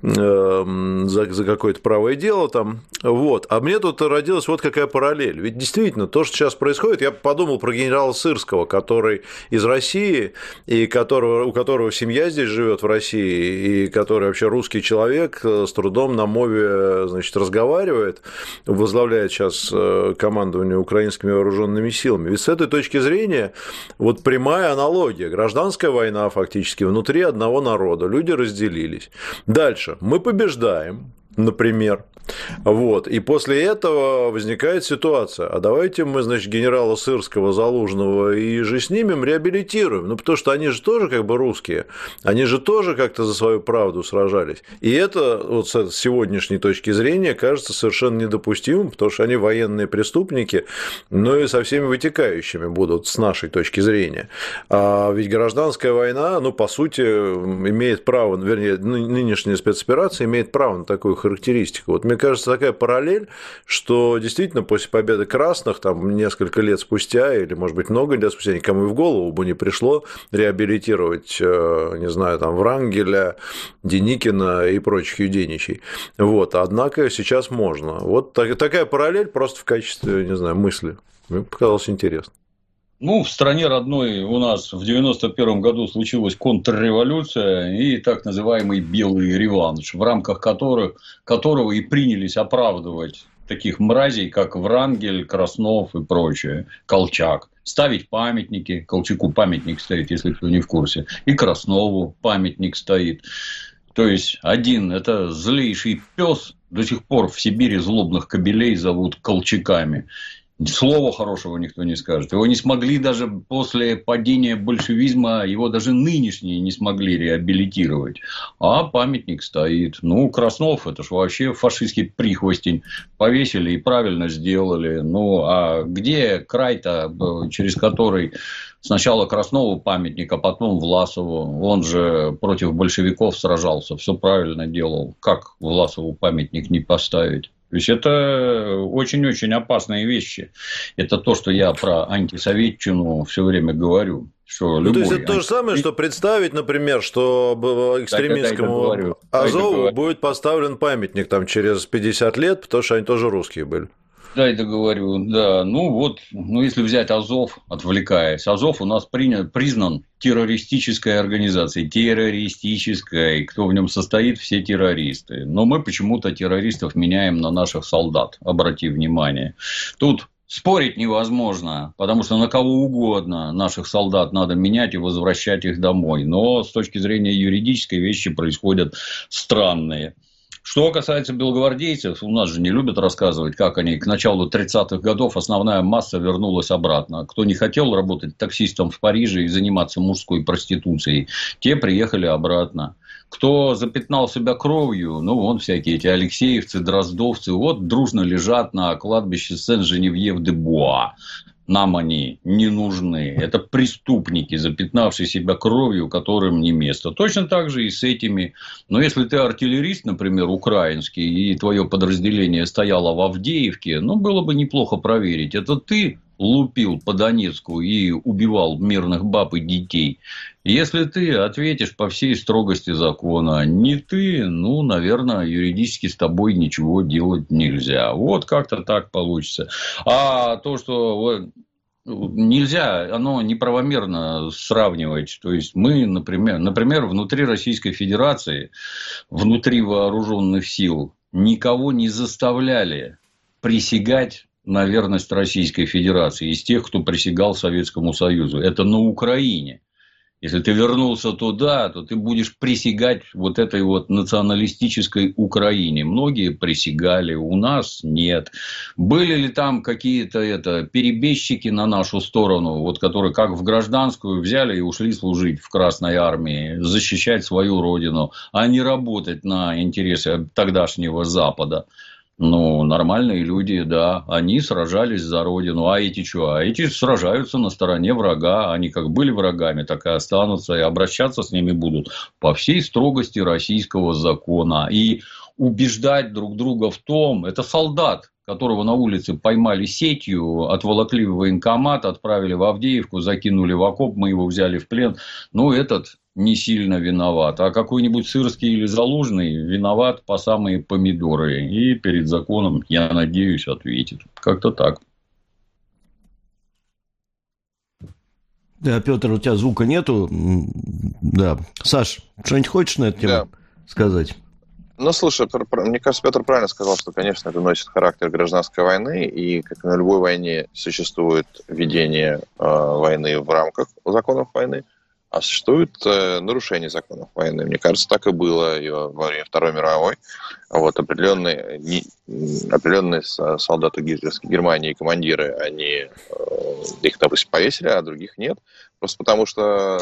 э, за, за какое-то правое дело там. Вот. А мне тут родилась вот какая параллель. Ведь действительно, то, что сейчас происходит, я подумал про генерала Сырского, который из России, и которого, у которого семья здесь живет в России, и который вообще русский человек, э, с трудом на мове, значит, разговаривает, возглавляет сейчас э, командование украинскими вооруженными силами. Ведь с этой точки зрения, вот прямая аналогия. Гражданская война фактически внутри одного народа. Люди разделились. Дальше. Мы побеждаем, например, Вот. И после этого возникает ситуация. А давайте мы, значит, генерала Сырского, Залужного и же снимем, реабилитируем. Ну, потому что они же тоже как бы русские. Они же тоже как-то за свою правду сражались. И это вот с сегодняшней точки зрения кажется совершенно недопустимым, потому что они военные преступники, но и со всеми вытекающими будут с нашей точки зрения. А ведь гражданская война, ну, по сути, имеет право, вернее, нынешняя спецоперация имеет право на такую характеристику. Вот мне кажется, такая параллель, что действительно после победы красных, там несколько лет спустя, или, может быть, много лет спустя, никому и в голову бы не пришло реабилитировать, э, не знаю, там, Врангеля, Деникина и прочих юденичей. Вот. Однако сейчас можно. Вот такая параллель просто в качестве, не знаю, мысли. Мне показалось интересно. Ну, в стране родной у нас в 91 году случилась контрреволюция и так называемый белый реванш, в рамках которых, которого и принялись оправдывать таких мразей, как Врангель, Краснов и прочее, Колчак. Ставить памятники, Колчаку памятник стоит, если кто не в курсе, и Краснову памятник стоит. То есть, один – это злейший пес, до сих пор в Сибири злобных кобелей зовут колчаками. Слова хорошего никто не скажет. Его не смогли даже после падения большевизма, его даже нынешние не смогли реабилитировать. А памятник стоит. Ну, Краснов, это же вообще фашистский прихвостень. Повесили и правильно сделали. Ну, а где край-то, через который сначала Краснову памятник, а потом Власову. Он же против большевиков сражался, все правильно делал. Как Власову памятник не поставить? То есть это очень-очень опасные вещи. Это то, что я про антисоветчину все время говорю. Что ну, то есть это то же самое, что представить, например, что экстремистскому Азову будет поставлен памятник там через 50 лет, потому что они тоже русские были. Да, это говорю, да. Ну вот, ну если взять Азов, отвлекаясь, Азов у нас принят, признан террористической организацией, террористической, кто в нем состоит, все террористы. Но мы почему-то террористов меняем на наших солдат, обрати внимание. Тут Спорить невозможно, потому что на кого угодно наших солдат надо менять и возвращать их домой. Но с точки зрения юридической вещи происходят странные. Что касается белогвардейцев, у нас же не любят рассказывать, как они к началу 30-х годов основная масса вернулась обратно. Кто не хотел работать таксистом в Париже и заниматься мужской проституцией, те приехали обратно. Кто запятнал себя кровью, ну, вон всякие эти Алексеевцы, Дроздовцы, вот дружно лежат на кладбище Сен-Женевьев-де-Буа нам они не нужны. Это преступники, запятнавшие себя кровью, которым не место. Точно так же и с этими. Но если ты артиллерист, например, украинский, и твое подразделение стояло в Авдеевке, ну, было бы неплохо проверить, это ты лупил по Донецку и убивал мирных баб и детей. Если ты ответишь по всей строгости закона, не ты, ну, наверное, юридически с тобой ничего делать нельзя. Вот как-то так получится. А то, что нельзя, оно неправомерно сравнивать. То есть мы, например, например, внутри Российской Федерации, внутри вооруженных сил никого не заставляли присягать на верность Российской Федерации из тех, кто присягал Советскому Союзу. Это на Украине. Если ты вернулся туда, то ты будешь присягать вот этой вот националистической Украине. Многие присягали, у нас нет. Были ли там какие-то это, перебежчики на нашу сторону, вот, которые как в гражданскую взяли и ушли служить в Красной Армии, защищать свою родину, а не работать на интересы тогдашнего Запада? Ну, нормальные люди, да, они сражались за родину. А эти что? А эти сражаются на стороне врага. Они как были врагами, так и останутся. И обращаться с ними будут по всей строгости российского закона. И убеждать друг друга в том, это солдат, которого на улице поймали сетью, отволокли в военкомат, отправили в Авдеевку, закинули в окоп, мы его взяли в плен. Ну, этот не сильно виноват, а какой-нибудь сырский или залужный виноват по самые помидоры. И перед законом, я надеюсь, ответит. Как-то так. Да, Петр, у тебя звука нету. Да. Саш, что-нибудь хочешь на эту тему да. сказать? Ну, слушай, мне кажется, Петр правильно сказал, что, конечно, это носит характер гражданской войны, и как на любой войне существует ведение э, войны в рамках законов войны, а существует э, нарушение законов войны. Мне кажется, так и было и во время Второй мировой. Вот определенные, не, определенные солдаты гитлеровской Германии, командиры, они э, их, допустим, повесили, а других нет. Просто потому что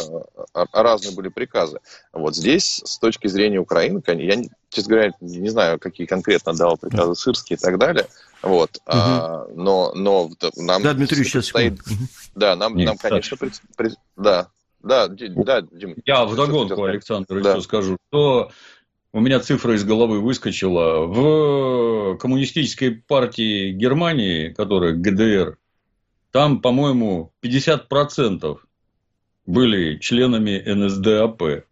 э, разные были приказы. Вот здесь, с точки зрения Украины, я, честно говоря, не знаю, какие конкретно дал приказы Сырские и так далее. Вот. Угу. А, но, но нам... Да, Дмитрий, сейчас стоит, Да, нам, Нет, нам конечно, пред, пред, да, да, да, Дим. Я вдогонку, Александр, да. еще скажу, что у меня цифра из головы выскочила. В коммунистической партии Германии, которая ГДР, там, по-моему, 50% были членами НСДАП.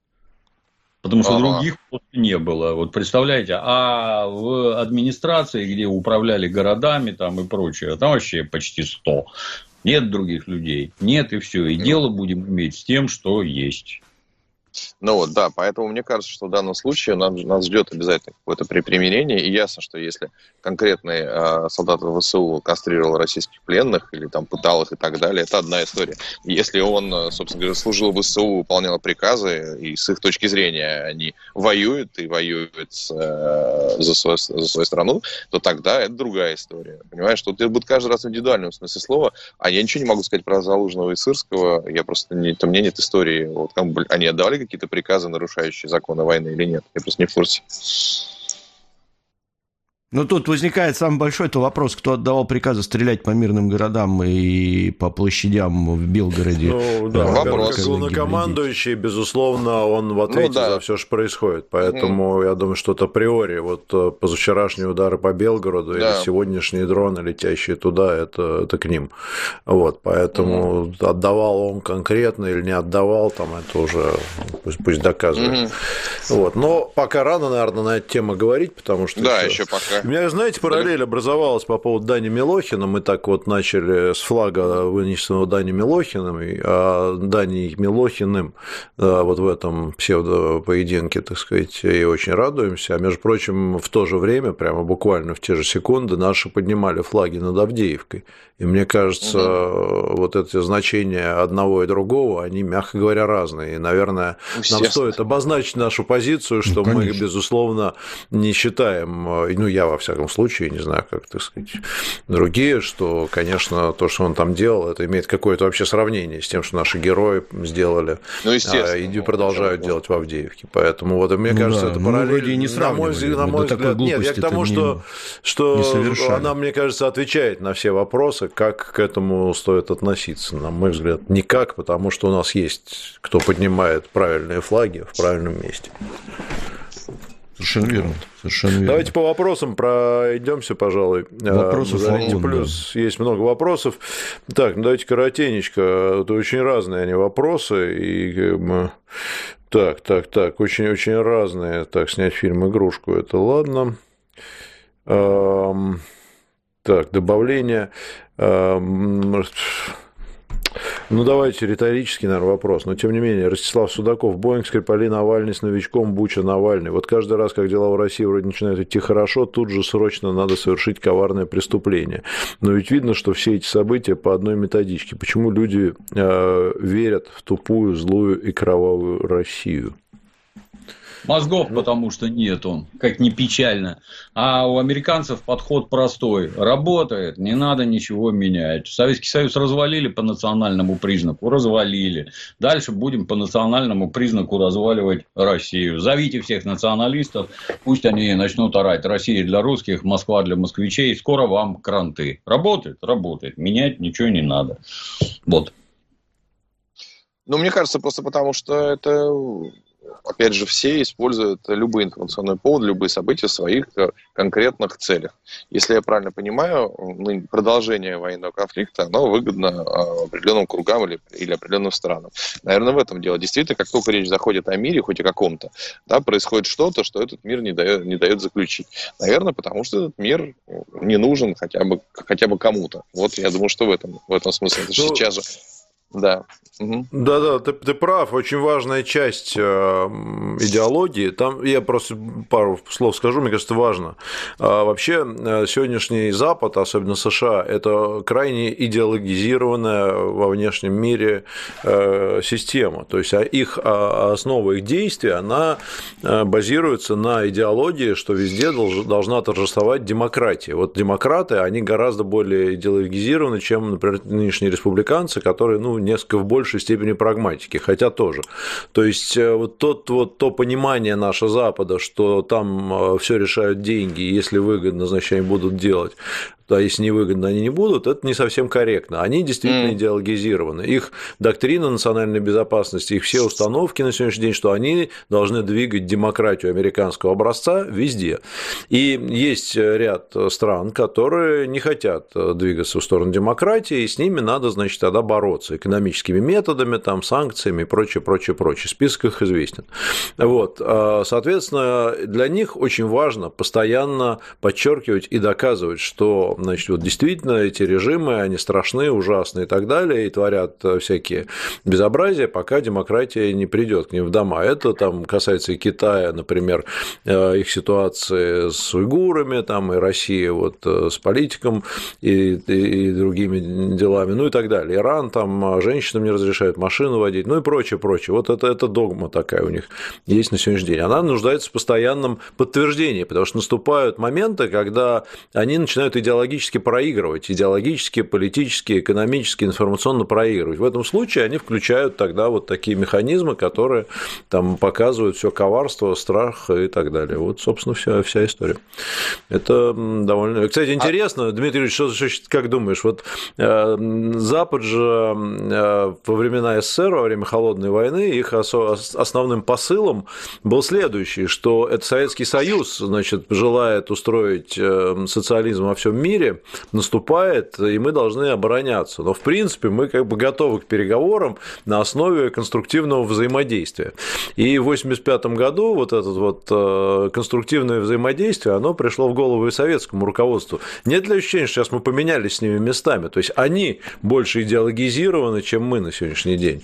Потому что ага. других просто не было. Вот представляете, а в администрации, где управляли городами там и прочее, там вообще почти 100. Нет других людей. Нет и все. И дело будем иметь с тем, что есть. Ну вот, да, поэтому мне кажется, что в данном случае нас, нас ждет обязательно какое-то примирение, и ясно, что если конкретный э, солдат ВСУ кастрировал российских пленных или там пытал их и так далее, это одна история. Если он, э, собственно говоря, служил ВСУ, выполнял приказы, и с их точки зрения они воюют и воюют э, за, свою, за свою страну, то тогда это другая история. Понимаешь, тут это будет каждый раз в индивидуальном смысле слова, а я ничего не могу сказать про Залужного и Сырского, я просто, не, у меня нет истории, вот, кому они отдавали какие-то приказы, нарушающие законы войны или нет. Я просто не в курсе. Ну, тут возникает самый большой-то вопрос, кто отдавал приказы стрелять по мирным городам и по площадям в Белгороде. Ну, да, э, вопрос. Как главнокомандующий, безусловно, он в ответе ну, да. за все, что происходит. Поэтому угу. я думаю, что это априори. Вот э, позавчерашние удары по Белгороду да. или сегодняшние дроны, летящие туда, это, это к ним. Вот, поэтому угу. отдавал он конкретно или не отдавал, там это уже пусть, пусть доказывает. Угу. Вот. Но пока рано, наверное, на эту тему говорить, потому что... Да, еще, еще пока у меня, знаете, параллель образовалась по поводу Дани Милохина. Мы так вот начали с флага, вынесенного Дани Милохиным, а Дани Милохиным вот в этом псевдопоединке, так сказать, и очень радуемся. А между прочим, в то же время, прямо буквально в те же секунды, наши поднимали флаги над Авдеевкой. И мне кажется, угу. вот эти значения одного и другого, они, мягко говоря, разные. И, наверное, нам стоит обозначить нашу позицию, что ну, мы, безусловно, не считаем, ну, я во всяком случае, не знаю, как, так сказать, другие, что, конечно, то, что он там делал, это имеет какое-то вообще сравнение с тем, что наши герои сделали ну, а, и продолжают ну, делать в Авдеевке. Поэтому вот мне ну, кажется, да. это параллель. Ну, не на мой, на мой взгляд, нет, я к тому, что, что она, мне кажется, отвечает на все вопросы, как к этому стоит относиться. На мой взгляд, никак, потому что у нас есть кто поднимает правильные флаги в правильном месте. Совершенно верно. Совершенно верно. Давайте по вопросам пройдемся, пожалуй. Вопросов Зарите плюс. Да. Есть много вопросов. Так, ну давайте коротенечко. Это очень разные они вопросы. И так, так, так, очень-очень разные. Так, снять фильм «Игрушку» – это ладно. Так, добавление. Ну, давайте риторический, наверное, вопрос. Но, тем не менее, Ростислав Судаков, Боинг, Скрипали, Навальный с новичком, Буча, Навальный. Вот каждый раз, как дела в России вроде начинают идти хорошо, тут же срочно надо совершить коварное преступление. Но ведь видно, что все эти события по одной методичке. Почему люди э, верят в тупую, злую и кровавую Россию? Мозгов, ну, потому что нет он, как ни печально. А у американцев подход простой. Работает, не надо ничего менять. Советский Союз развалили по национальному признаку, развалили. Дальше будем по национальному признаку разваливать Россию. Зовите всех националистов, пусть они начнут орать. Россия для русских, Москва для москвичей. Скоро вам кранты. Работает? Работает. Менять ничего не надо. Вот. Ну, мне кажется, просто потому что это опять же, все используют любые информационные поводы, любые события в своих э, конкретных целях. Если я правильно понимаю, продолжение военного конфликта, оно выгодно э, определенным кругам или, или определенным странам. Наверное, в этом дело. Действительно, как только речь заходит о мире, хоть и каком-то, да, происходит что-то, что этот мир не дает, не дает заключить. Наверное, потому что этот мир не нужен хотя бы, хотя бы кому-то. Вот я думаю, что в этом, в этом смысле. Это ну, сейчас же Да. Да-да, ты, ты прав. Очень важная часть э, идеологии. Там я просто пару слов скажу, мне кажется, важно. А, вообще, э, сегодняшний Запад, особенно США, это крайне идеологизированная во внешнем мире э, система. То есть а их а, основа их действия, она базируется на идеологии, что везде должна торжествовать демократия. Вот демократы, они гораздо более идеологизированы, чем, например, нынешние республиканцы, которые, ну, несколько в большей степени прагматики, хотя тоже. То есть э, вот, тот, вот то понимание наше Запада, что там э, все решают деньги, если выгодно, значит, они будут делать а если невыгодно, они не будут, это не совсем корректно. Они действительно mm. идеологизированы. Их доктрина национальной безопасности, их все установки на сегодняшний день, что они должны двигать демократию американского образца везде. И есть ряд стран, которые не хотят двигаться в сторону демократии, и с ними надо, значит, тогда бороться экономическими методами, там, санкциями и прочее, прочее, прочее. Список их известен. Вот. А, соответственно, для них очень важно постоянно подчеркивать и доказывать, что значит, вот действительно эти режимы, они страшны, ужасны и так далее, и творят э, всякие безобразия, пока демократия не придет к ним в дома. Это там касается и Китая, например, э, их ситуации с уйгурами, там и России вот э, с политиком и, и другими делами, ну и так далее. Иран там женщинам не разрешают машину водить, ну и прочее, прочее. Вот это, это догма такая у них есть на сегодняшний день. Она нуждается в постоянном подтверждении, потому что наступают моменты, когда они начинают идеологически проигрывать, идеологически, политически, экономически, информационно проигрывать. В этом случае они включают тогда вот такие механизмы, которые там показывают все коварство, страх и так далее. Вот, собственно, вся, вся история. Это довольно... Кстати, а интересно, а... Дмитрий Ильич, что, как думаешь, вот э, Запад же во времена СССР, во время Холодной войны, их основным посылом был следующий, что это Советский Союз, значит, желает устроить э, социализм во всем мире, мире наступает, и мы должны обороняться. Но, в принципе, мы как бы готовы к переговорам на основе конструктивного взаимодействия. И в 1985 году вот это вот э, конструктивное взаимодействие, оно пришло в голову и советскому руководству. Нет ли ощущения, что сейчас мы поменялись с ними местами? То есть они больше идеологизированы, чем мы на сегодняшний день.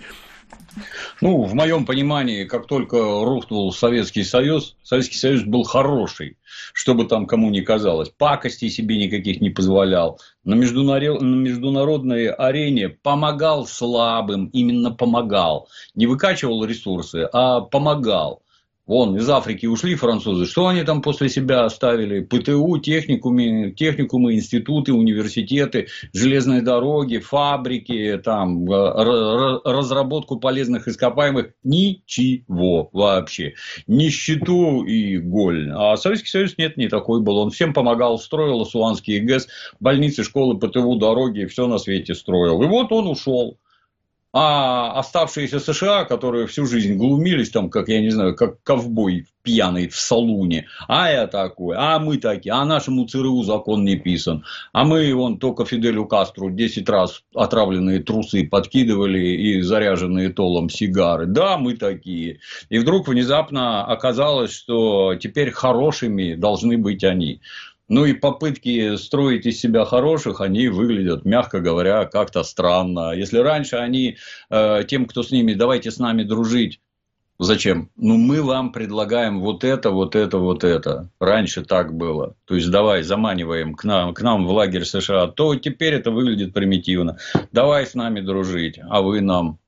Ну, в моем понимании, как только рухнул Советский Союз, Советский Союз был хороший, чтобы там кому ни казалось. Пакостей себе никаких не позволял. На, международной арене помогал слабым, именно помогал. Не выкачивал ресурсы, а помогал. Вон, из Африки ушли французы. Что они там после себя оставили? ПТУ, техникумы, техникумы институты, университеты, железные дороги, фабрики, там, э, разработку полезных ископаемых. Ничего вообще. Нищету и голь. А Советский Союз нет, не такой был. Он всем помогал, строил Асуанский ГЭС, больницы, школы, ПТУ, дороги, все на свете строил. И вот он ушел. А оставшиеся США, которые всю жизнь глумились, там, как, я не знаю, как ковбой пьяный в салуне, а я такой, а мы такие, а нашему ЦРУ закон не писан, а мы вон только Фиделю Кастру 10 раз отравленные трусы подкидывали и заряженные толом сигары, да, мы такие. И вдруг внезапно оказалось, что теперь хорошими должны быть они. Ну и попытки строить из себя хороших, они выглядят, мягко говоря, как-то странно. Если раньше они э, тем, кто с ними, давайте с нами дружить, Зачем? Ну, мы вам предлагаем вот это, вот это, вот это. Раньше так было. То есть, давай, заманиваем к нам, к нам в лагерь США. То теперь это выглядит примитивно. Давай с нами дружить, а вы нам.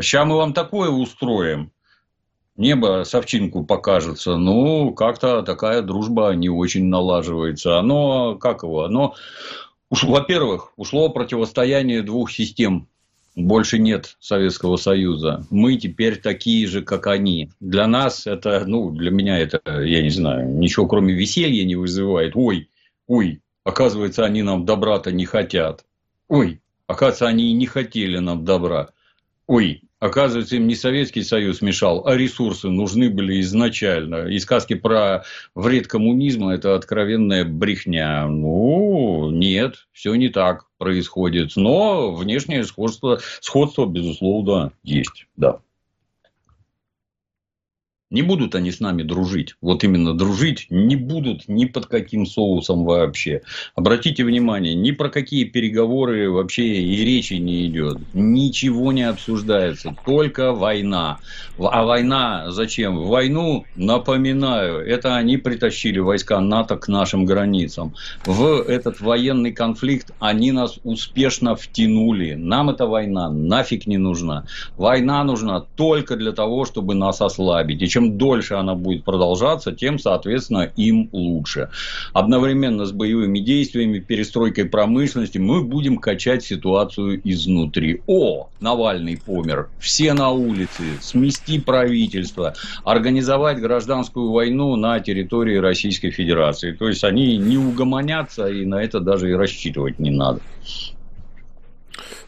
Сейчас мы вам такое устроим небо совчинку покажется, ну, как-то такая дружба не очень налаживается. Оно, как его, оно, во-первых, ушло противостояние двух систем. Больше нет Советского Союза. Мы теперь такие же, как они. Для нас это, ну, для меня это, я не знаю, ничего кроме веселья не вызывает. Ой, ой, оказывается, они нам добра-то не хотят. Ой, оказывается, они и не хотели нам добра. Ой, Оказывается, им не Советский Союз мешал, а ресурсы нужны были изначально. И сказки про вред коммунизма – это откровенная брехня. Ну, нет, все не так происходит. Но внешнее сходство, сходство безусловно, есть. Да. Не будут они с нами дружить. Вот именно дружить не будут ни под каким соусом вообще. Обратите внимание, ни про какие переговоры вообще и речи не идет. Ничего не обсуждается. Только война. А война зачем? Войну, напоминаю, это они притащили войска НАТО к нашим границам. В этот военный конфликт они нас успешно втянули. Нам эта война нафиг не нужна. Война нужна только для того, чтобы нас ослабить. И чем дольше она будет продолжаться, тем, соответственно, им лучше. Одновременно с боевыми действиями, перестройкой промышленности мы будем качать ситуацию изнутри. О, Навальный помер. Все на улице. Смести правительство. Организовать гражданскую войну на территории Российской Федерации. То есть, они не угомонятся, и на это даже и рассчитывать не надо.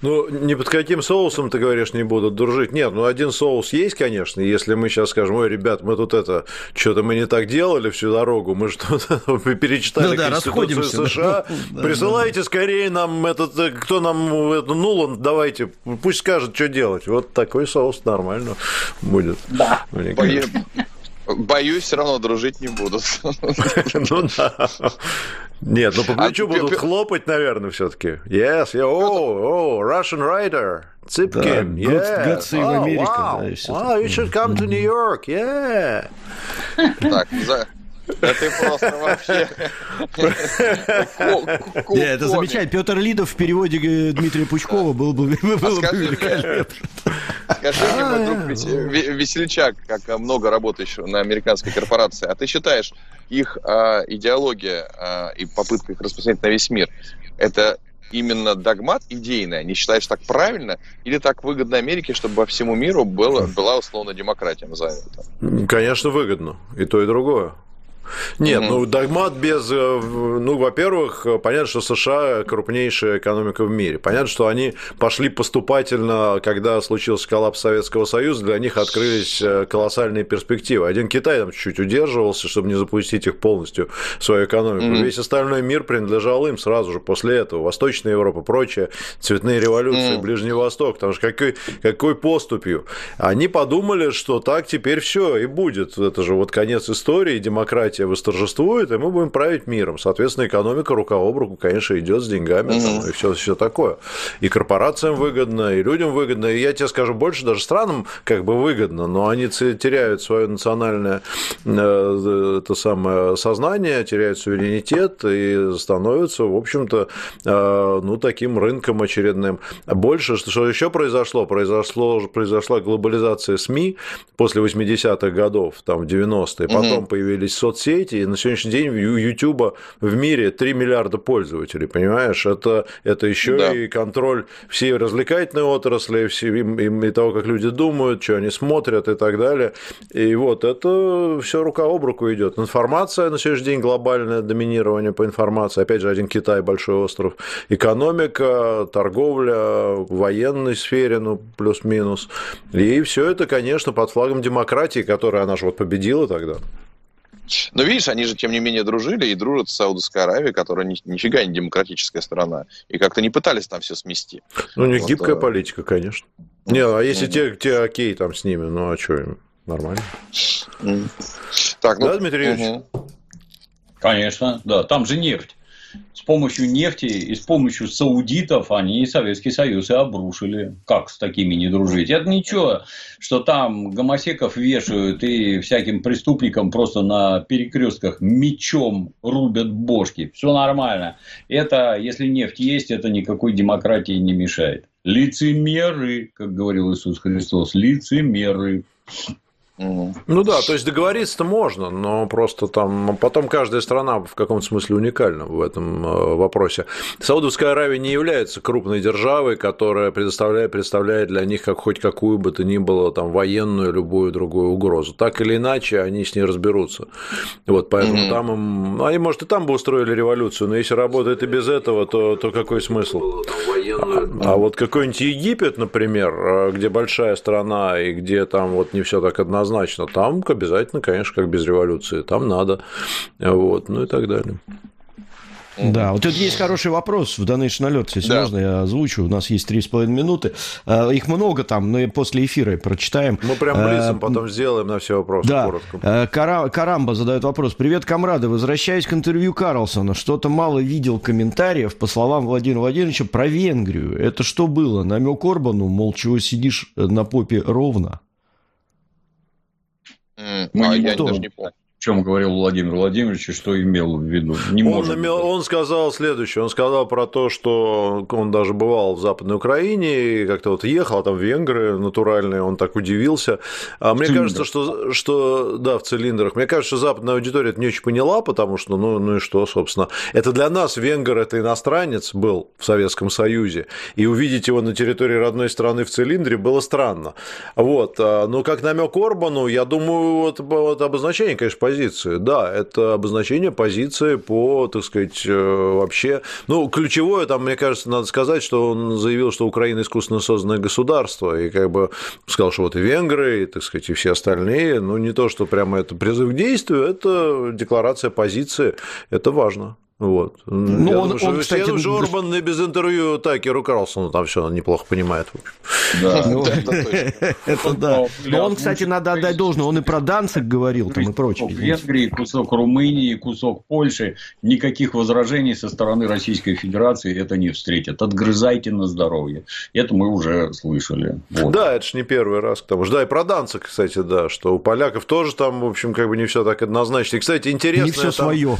Ну, ни под каким соусом, ты говоришь, не будут дружить. Нет, ну один соус есть, конечно. Если мы сейчас скажем, ой, ребят, мы тут это, что-то мы не так делали всю дорогу, мы что-то <laughs> перечитали ну, да, Конституцию США, да, присылайте да. скорее нам этот, э, кто нам эту Нулан, давайте, пусть скажет, что делать. Вот такой соус нормально будет. Да. Боюсь, все равно дружить не будут. <laughs> Ну да. Нет, ну по плечу а, будут хлопать, наверное, все-таки. Yes, yeah, oh, oh, Russian writer. Цыпкин, да, yes. God save oh, America. Wow. Да, wow, you should come to New York, yeah. Так, за, да ты просто вообще... Не, это замечательно. Петр Лидов в переводе э, Дмитрия Пучкова был бы <laughs> а. Скажи мне, мой друг Весельчак, как много работающего на американской корпорации, а ты считаешь, их а, идеология а, и попытка их распространять на весь мир, это именно догмат идейный, не считаешь так правильно, или так выгодно Америке, чтобы по всему миру было, была условно демократия, назовем это? Конечно, выгодно. И то, и другое. Нет, mm-hmm. ну догмат без... Э, ну, во-первых, понятно, что США крупнейшая экономика в мире. Понятно, что они пошли поступательно, когда случился коллапс Советского Союза, для них открылись э, колоссальные перспективы. Один Китай там чуть-чуть удерживался, чтобы не запустить их полностью в свою экономику. Mm-hmm. Весь остальной мир принадлежал им сразу же после этого. Восточная Европа, прочее, цветные революции, mm-hmm. Ближний Восток. Потому что какой, какой поступью? Они подумали, что так теперь все и будет. Это же вот конец истории, демократия демократия восторжествует, и мы будем править миром. Соответственно, экономика рука об руку, конечно, идет с деньгами mm-hmm. там, и все, все такое. И корпорациям выгодно, и людям выгодно. И я тебе скажу больше, даже странам как бы выгодно, но они теряют свое национальное э, это самое сознание, теряют суверенитет и становятся, в общем-то, э, ну, таким рынком очередным. Больше, что еще произошло? Произошло, произошла глобализация СМИ после 80-х годов, там, в 90-е, потом mm-hmm. появились соцсети, соцсети, и на сегодняшний день у YouTube в мире 3 миллиарда пользователей, понимаешь? Это, это еще да. и контроль всей развлекательной отрасли, всей, и, и того, как люди думают, что они смотрят и так далее. И вот это все рука об руку идет. Информация на сегодняшний день глобальное доминирование по информации. Опять же, один Китай, большой остров. Экономика, торговля, в военной сфере, ну, плюс-минус. И все это, конечно, под флагом демократии, которая она же вот победила тогда. Но видишь, они же, тем не менее, дружили и дружат с Саудовской Аравией, которая ни, нифига не демократическая страна. И как-то не пытались там все смести. Ну, у них вот, гибкая а... политика, конечно. Не, а если mm те, те окей там с ними, ну а что, нормально. Так, ну, да, Дмитрий Юрьевич? Конечно, да. Там же нефть с помощью нефти и с помощью саудитов они Советский Союз и обрушили. Как с такими не дружить? Это ничего, что там гомосеков вешают и всяким преступникам просто на перекрестках мечом рубят бошки. Все нормально. Это, если нефть есть, это никакой демократии не мешает. Лицемеры, как говорил Иисус Христос, лицемеры. Ну да, то есть договориться-то можно, но просто там потом каждая страна в каком-то смысле уникальна в этом э, вопросе. Саудовская Аравия не является крупной державой, которая предоставляет, представляет для них как хоть какую бы то ни было там военную любую другую угрозу. Так или иначе, они с ней разберутся. Вот поэтому mm-hmm. там им, ну, они может и там бы устроили революцию, но если работает и без этого, то, то какой смысл? А вот какой-нибудь Египет, например, э, где большая страна и где там вот не все так однозначно однозначно. Там обязательно, конечно, как без революции, там надо. Вот, ну и так далее. Да, вот тут есть хороший вопрос в Donation Alert, если да. можно, я озвучу. У нас есть три с половиной минуты. А, их много там, но после эфира прочитаем. Мы прям близом а, потом сделаем на все вопросы да. коротко. Кара, Карамба задает вопрос. Привет, комрады. Возвращаясь к интервью Карлсона, что-то мало видел комментариев, по словам Владимира Владимировича, про Венгрию. Это что было? Намек Орбану, мол, чего сидишь на попе ровно? Mm, а, я даже не помню чем говорил Владимир Владимирович и что имел в виду. Не он, может имел, он сказал следующее. Он сказал про то, что он даже бывал в Западной Украине и как-то вот ехал, а там венгры натуральные, он так удивился. А мне кажется, что, что да, в цилиндрах. Мне кажется, что западная аудитория это не очень поняла, потому что, ну, ну и что, собственно. Это для нас венгр – это иностранец был в Советском Союзе, и увидеть его на территории родной страны в цилиндре было странно. Вот. А, но как намек Орбану, я думаю, вот, вот обозначение, конечно, позиции. Да, это обозначение позиции по, так сказать, э, вообще... Ну, ключевое там, мне кажется, надо сказать, что он заявил, что Украина искусственно созданное государство, и как бы сказал, что вот и венгры, и, так сказать, и все остальные, ну, не то, что прямо это призыв к действию, это декларация позиции, это важно. Вот. Ну, я он, думаю, он, кстати, я думаю, Орбан и без интервью Такеру Карлсону там все неплохо понимает. Да, ну, <laughs> это да. Но он, кстати, надо отдать должное, он и про Данцик говорил там и прочее. Венгрии, кусок Румынии, кусок Польши, никаких возражений со стороны Российской Федерации это не встретят. Отгрызайте на здоровье. Это мы уже слышали. Да, это же не первый раз. Потому что, да, и про Данцик, кстати, да, что у поляков тоже там, в общем, как бы не все так однозначно. И, кстати, интересно. Не все свое.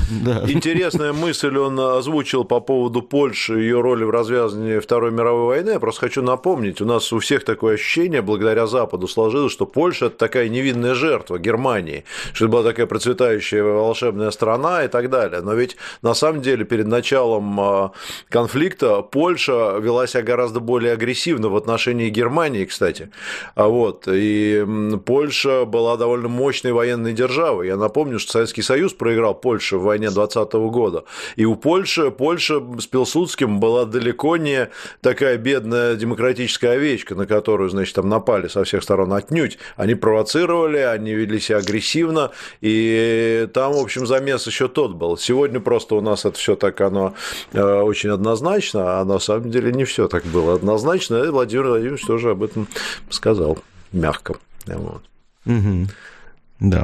Интересная мысль мысль он озвучил по поводу Польши, ее роли в развязывании Второй мировой войны. Я просто хочу напомнить, у нас у всех такое ощущение, благодаря Западу сложилось, что Польша – это такая невинная жертва Германии, что это была такая процветающая волшебная страна и так далее. Но ведь на самом деле перед началом а, конфликта Польша вела себя гораздо более агрессивно в отношении Германии, кстати. А вот. И Польша была довольно мощной военной державой. Я напомню, что Советский Союз проиграл Польше в войне 20 года. И у Польши, Польша с Пилсудским была далеко не такая бедная демократическая овечка, на которую, значит, там напали со всех сторон отнюдь. Они провоцировали, они вели себя агрессивно, и там, в общем, замес еще тот был. Сегодня просто у нас это все так оно э, очень однозначно, а на самом деле не все так было однозначно, и Владимир Владимирович тоже об этом сказал мягко. Вот. Угу. Да.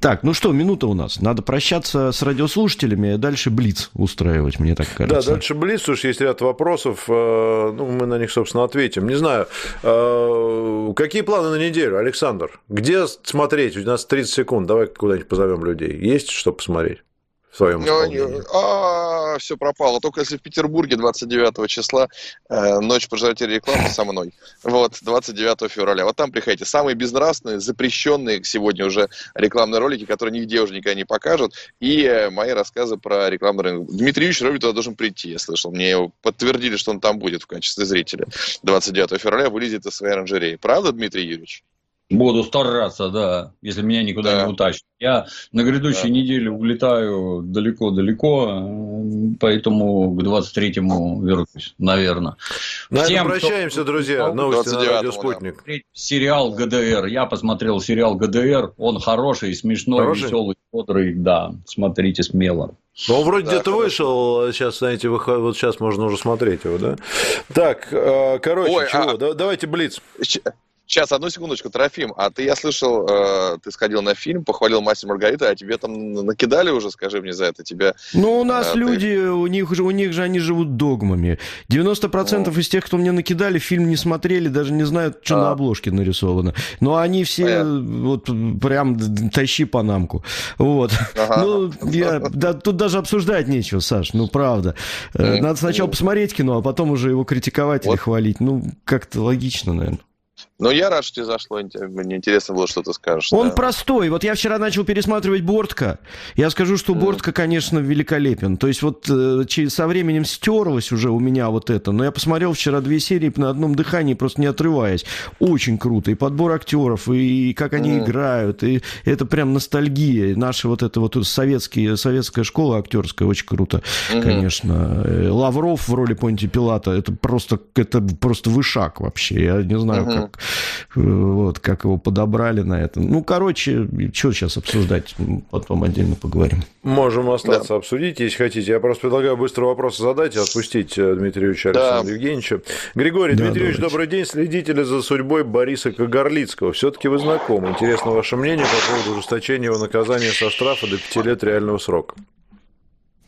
Так, ну что, минута у нас. Надо прощаться с радиослушателями, а дальше Блиц устраивать, мне так кажется. Да, дальше Блиц, уж есть ряд вопросов, э, ну, мы на них, собственно, ответим. Не знаю, э, какие планы на неделю, Александр? Где смотреть? У нас 30 секунд, давай куда-нибудь позовем людей. Есть что посмотреть? В своем исполнении? А, все пропало. Только если в Петербурге 29 числа э, ночь пожирателей рекламы со мной. Вот, 29 февраля. Вот там приходите. Самые безнравственные, запрещенные сегодня уже рекламные ролики, которые нигде уже никогда не покажут. И э, мои рассказы про рекламный рынок. Дмитрий Юрьевич Ровит туда должен прийти, я слышал. Мне подтвердили, что он там будет в качестве зрителя. 29 февраля вылезет из своей оранжереи. Правда, Дмитрий Юрьевич? Буду стараться, да, если меня никуда да. не утащат. Я на грядущей да. неделе улетаю далеко-далеко, поэтому к 23-му вернусь, наверное. На Всем, прощаемся, кто... друзья. Новости на радио «Спутник». Да. Сериал ГДР. Я посмотрел сериал ГДР. Он хороший, смешной, хороший? веселый, бодрый. Да, смотрите смело. Ну, он вроде да, где-то вышел, сейчас, знаете, выход... вот сейчас можно уже смотреть его, да? Так, э, короче, Ой, чего? А... Давайте Блиц. Сейчас, одну секундочку, Трофим, а ты, я слышал, э, ты сходил на фильм, похвалил «Мастер Маргарита», а тебе там накидали уже, скажи мне за это, тебя... Ну, у нас э, люди, ты... у, них же, у них же они живут догмами. 90% ну. из тех, кто мне накидали, фильм не смотрели, даже не знают, что а. на обложке нарисовано. Но они все Понятно. вот прям тащи панамку. Вот. Ага. Ну, я, да, тут даже обсуждать нечего, Саш, ну, правда. Mm. Надо сначала посмотреть кино, а потом уже его критиковать вот. или хвалить. Ну, как-то логично, наверное. Ну, я рад, что тебе зашло. Мне интересно было, что ты скажешь. Он да. простой. Вот я вчера начал пересматривать Бортка. Я скажу, что mm. Бортка, конечно, великолепен. То есть вот э, со временем стерлось уже у меня вот это. Но я посмотрел вчера две серии на одном дыхании, просто не отрываясь. Очень круто. И подбор актеров, и как они mm. играют. И это прям ностальгия. Наша вот эта вот советские, советская школа актерская очень круто, mm-hmm. конечно. Э, Лавров в роли Понти Пилата, это просто, это просто вышаг вообще. Я не знаю, mm-hmm. как вот, как его подобрали на это. Ну, короче, что сейчас обсуждать, потом отдельно поговорим. Можем остаться да. обсудить, если хотите. Я просто предлагаю быстро вопрос задать и отпустить э, Александра да. Евгеньевича. Григорий да, Дмитриевич, давайте. добрый день. Следите ли за судьбой Бориса Кагарлицкого? Все-таки вы знакомы. Интересно ваше мнение по поводу ужесточения его наказания со штрафа до 5 лет реального срока.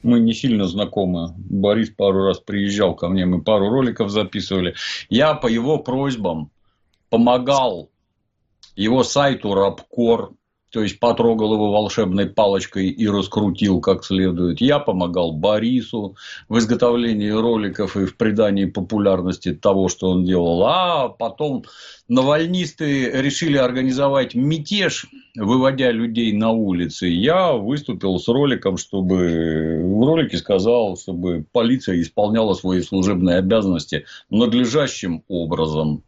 Мы не сильно знакомы. Борис пару раз приезжал ко мне, мы пару роликов записывали. Я по его просьбам помогал его сайту Рабкор, то есть потрогал его волшебной палочкой и раскрутил как следует. Я помогал Борису в изготовлении роликов и в придании популярности того, что он делал. А потом навальнисты решили организовать мятеж, выводя людей на улицы. Я выступил с роликом, чтобы в ролике сказал, чтобы полиция исполняла свои служебные обязанности надлежащим образом.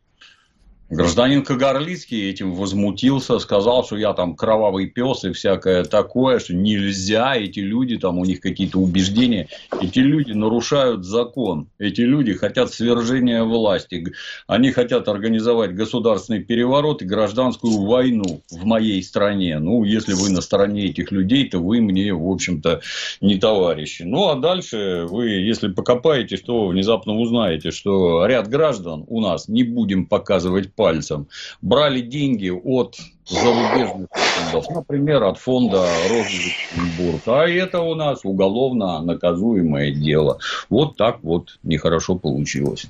Гражданин Кагарлицкий этим возмутился, сказал, что я там кровавый пес и всякое такое, что нельзя, эти люди, там у них какие-то убеждения, эти люди нарушают закон, эти люди хотят свержения власти, они хотят организовать государственный переворот и гражданскую войну в моей стране. Ну, если вы на стороне этих людей, то вы мне, в общем-то, не товарищи. Ну, а дальше вы, если покопаетесь, то внезапно узнаете, что ряд граждан у нас, не будем показывать пальцем, брали деньги от зарубежных фондов, например, от фонда Росгюксембург. А это у нас уголовно наказуемое дело. Вот так вот нехорошо получилось.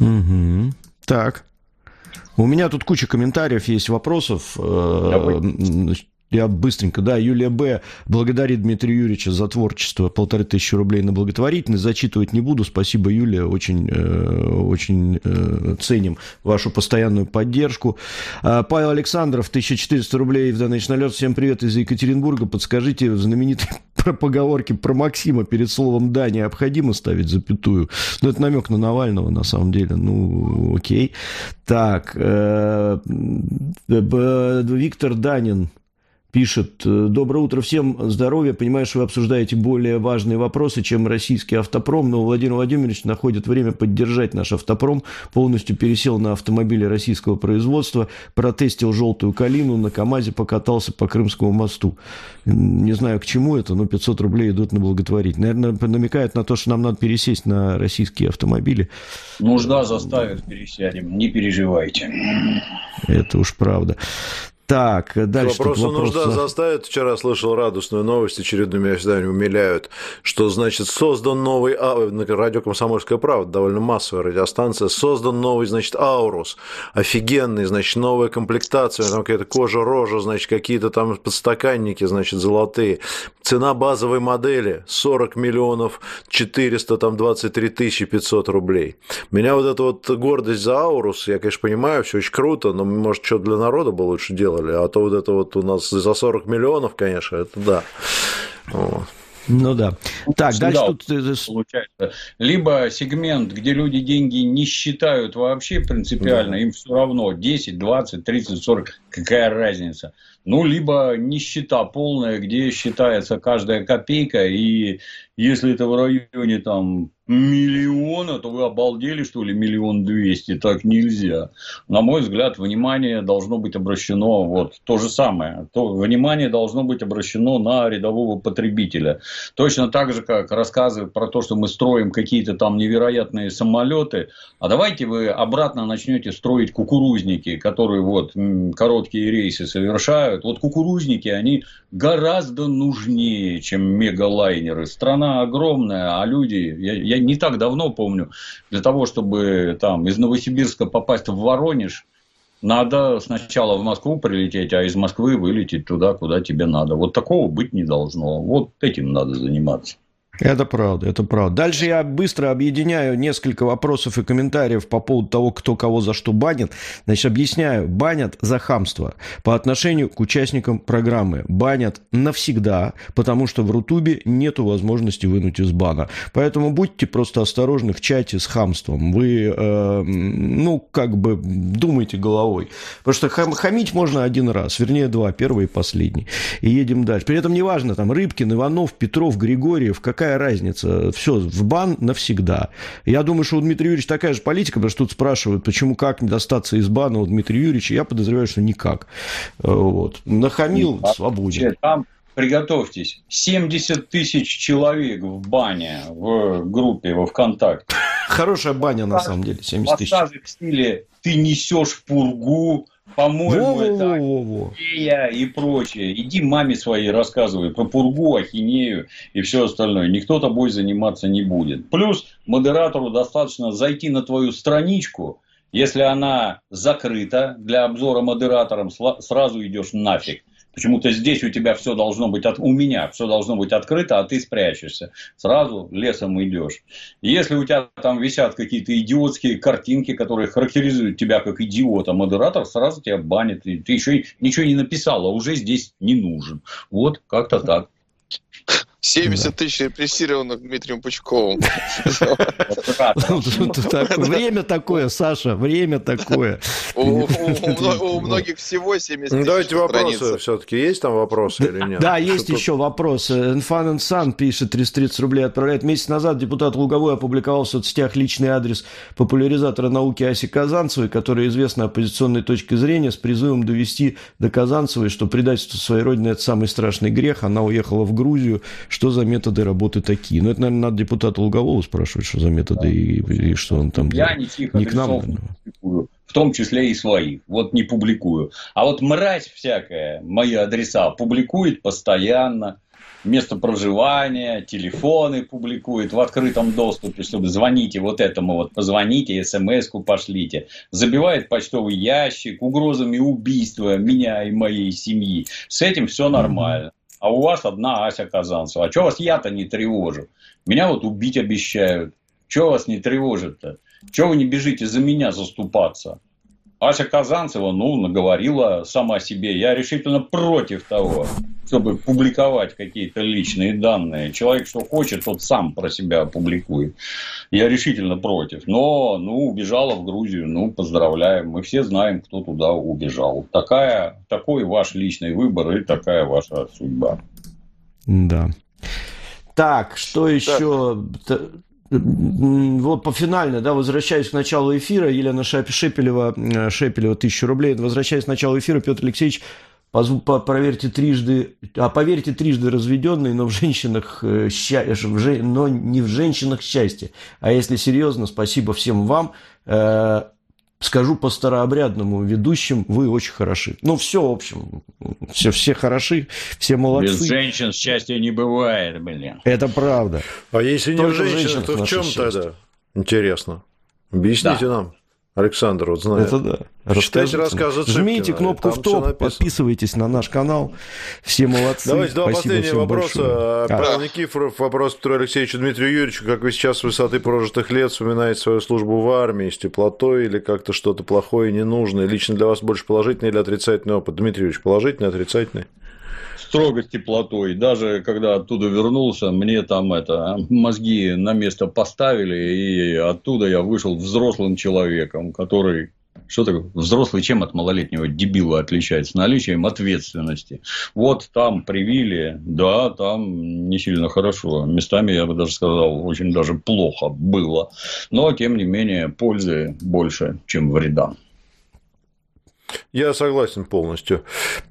Угу. Так. У меня тут куча комментариев, есть вопросов. Э, Давай. Я быстренько, да, Юлия Б. благодарит Дмитрия Юрьевича за творчество, полторы тысячи рублей на благотворительность, зачитывать не буду, спасибо, Юлия, очень, э, очень э, ценим вашу постоянную поддержку. А, Павел Александров, 1400 рублей в данный налет, всем привет из Екатеринбурга, подскажите знаменитой <laughs> про поговорки про Максима перед словом «да» необходимо ставить запятую. Ну, это намек на Навального, на самом деле. Ну, окей. Так, э, Виктор Данин пишет, «Э, доброе утро всем, здоровья, понимаю, что вы обсуждаете более важные вопросы, чем российский автопром, но Владимир Владимирович находит время поддержать наш автопром, полностью пересел на автомобили российского производства, протестил желтую калину, на КАМАЗе покатался по Крымскому мосту. Не знаю, к чему это, но 500 рублей идут на благотворительность. Наверное, намекает на то, что нам надо пересесть на российские автомобили. Нужда заставит, пересядем, не переживайте. Это уж правда. Так, дальше вопрос, вопрос нужда заставит. Вчера слышал радостную новость, очередную меня всегда умиляют, что, значит, создан новый, а, радио «Комсомольская правда», довольно массовая радиостанция, создан новый, значит, «Аурус», офигенный, значит, новая комплектация, там какая-то кожа, рожа, значит, какие-то там подстаканники, значит, золотые. Цена базовой модели 40 миллионов 400, там, 23 тысячи 500 рублей. Меня вот эта вот гордость за «Аурус», я, конечно, понимаю, все очень круто, но, может, что для народа бы лучше делать, сделали. А то вот это вот у нас за 40 миллионов, конечно, это да. Вот. Ну да. Так, Всегда дальше тут... Э, получается. Либо сегмент, где люди деньги не считают вообще принципиально, да. им все равно 10, 20, 30, 40, какая разница. Ну, либо нищета полная, где считается каждая копейка, и если это в районе там миллиона, то вы обалдели, что ли, миллион двести, так нельзя. На мой взгляд, внимание должно быть обращено, вот, то же самое, то, внимание должно быть обращено на рядового потребителя. Точно так же, как рассказывают про то, что мы строим какие-то там невероятные самолеты, а давайте вы обратно начнете строить кукурузники, которые вот короткие рейсы совершают. Вот кукурузники, они гораздо нужнее, чем мегалайнеры. Страна огромная, а люди, я, я не так давно помню, для того, чтобы там из Новосибирска попасть в Воронеж, надо сначала в Москву прилететь, а из Москвы вылететь туда, куда тебе надо. Вот такого быть не должно. Вот этим надо заниматься. Это правда, это правда. Дальше я быстро объединяю несколько вопросов и комментариев по поводу того, кто кого за что банит. Значит, объясняю. Банят за хамство по отношению к участникам программы. Банят навсегда, потому что в Рутубе нету возможности вынуть из бана. Поэтому будьте просто осторожны в чате с хамством. Вы, э, ну, как бы думайте головой. Потому что хам, хамить можно один раз, вернее два, первый и последний. И едем дальше. При этом неважно, там, Рыбкин, Иванов, Петров, Григорьев, какая какая разница? Все, в бан навсегда. Я думаю, что у Дмитрия Юрьевича такая же политика, потому что тут спрашивают, почему как достаться из бана у Дмитрия Юрьевича. Я подозреваю, что никак. Вот. Нахамил, свободен. Там приготовьтесь, 70 тысяч человек в бане в группе во ВКонтакте. Хорошая баня, на самом деле, 70 тысяч. В стиле «ты несешь пургу», по-моему, это ахинея и прочее. Иди маме своей рассказывай про пургу, ахинею и все остальное. Никто тобой заниматься не будет. Плюс модератору достаточно зайти на твою страничку, если она закрыта для обзора модератором, сразу идешь нафиг. Почему-то здесь у тебя все должно быть, от... у меня все должно быть открыто, а ты спрячешься. Сразу лесом идешь. Если у тебя там висят какие-то идиотские картинки, которые характеризуют тебя как идиота, модератор сразу тебя банит. И ты еще ничего не написал, а уже здесь не нужен. Вот как-то так. 70 тысяч репрессированных Дмитрием Пучковым. Время такое, Саша, время такое. У <laughs> многих всего 70 тысяч Давайте вопросы все-таки. Есть там вопросы или нет? Да, есть еще вопросы. Infan Sun пишет, 330 рублей отправляет. Месяц назад депутат Луговой опубликовал в соцсетях личный адрес популяризатора науки Аси Казанцевой, которая известна оппозиционной точкой зрения, с призывом довести до Казанцевой, что предательство своей родины – это самый страшный грех. Она уехала в Грузию, что за методы работы такие. Ну, это, наверное, надо депутата Лугового спрашивать, что за методы да. и, и что он там... Я не, не к нам, публикую, в том числе и своих. Вот не публикую. А вот мразь всякая мои адреса публикует постоянно место проживания, телефоны публикует в открытом доступе, чтобы звоните вот этому вот, позвоните, смс-ку пошлите. Забивает почтовый ящик угрозами убийства меня и моей семьи. С этим все нормально а у вас одна Ася Казанцева. А что вас я-то не тревожу? Меня вот убить обещают. Что вас не тревожит-то? Чего вы не бежите за меня заступаться? Ася Казанцева, ну, наговорила сама себе. Я решительно против того, чтобы публиковать какие-то личные данные. Человек, что хочет, тот сам про себя публикует. Я решительно против. Но, ну, убежала в Грузию, ну, поздравляем. Мы все знаем, кто туда убежал. Такая, такой ваш личный выбор и такая ваша судьба. Да. Так, что еще? Так вот по финально, да, возвращаясь к началу эфира, Елена Шепелева, э, Шепелева, тысячу рублей, возвращаясь к началу эфира, Петр Алексеевич, проверьте трижды, а поверьте, трижды разведенный, но в женщинах, э, но не в женщинах счастье. А если серьезно, спасибо всем вам. Э, скажу по старообрядному ведущим, вы очень хороши. Ну, все, в общем, все, все хороши, все молодцы. Без женщин счастья не бывает, блин. Это правда. А если не в женщинах, то в чем тогда? Интересно. Объясните да. нам. Александр, вот знает. Это да. Читайте рассказы Жмите кнопку в топ, подписывайтесь на наш канал. Все молодцы. Давайте два последнего вопроса. Большое. Павел а. Никифоров, вопрос Петру Алексеевичу Дмитрию Юрьевичу. Как вы сейчас с высоты прожитых лет вспоминаете свою службу в армии с теплотой или как-то что-то плохое и ненужное? Лично для вас больше положительный или отрицательный опыт? Дмитрий Юрьевич, положительный, отрицательный? Строго с теплотой. Даже когда оттуда вернулся, мне там это мозги на место поставили, и оттуда я вышел взрослым человеком, который что такое? Взрослый чем от малолетнего дебила отличается? Наличием ответственности. Вот там привили, да, там не сильно хорошо. Местами, я бы даже сказал, очень даже плохо было. Но, тем не менее, пользы больше, чем вреда. Я согласен полностью.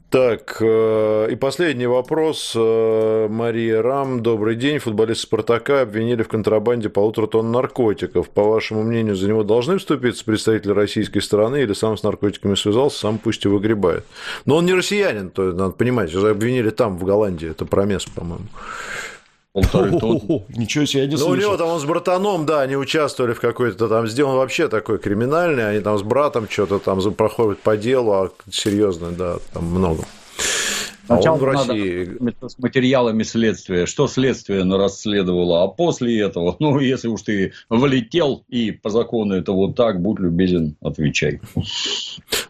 Так, э, и последний вопрос. Э, Мария Рам. Добрый день. Футболист «Спартака» обвинили в контрабанде полутора тонн наркотиков. По вашему мнению, за него должны вступиться представители российской стороны или сам с наркотиками связался, сам пусть и выгребает? Но он не россиянин, то надо понимать. Обвинили там, в Голландии. Это промес, по-моему. Полторы тонны. Ничего себе, я не слышал. Ну, у него там он с братаном, да, они участвовали в какой-то там, сделан вообще такой криминальный, они там с братом что-то там проходят по делу, а серьезно, да, там много. Сначала а он в России... надо с материалами следствия, что следствие расследовало, а после этого, ну, если уж ты влетел и по закону это вот так, будь любезен, отвечай.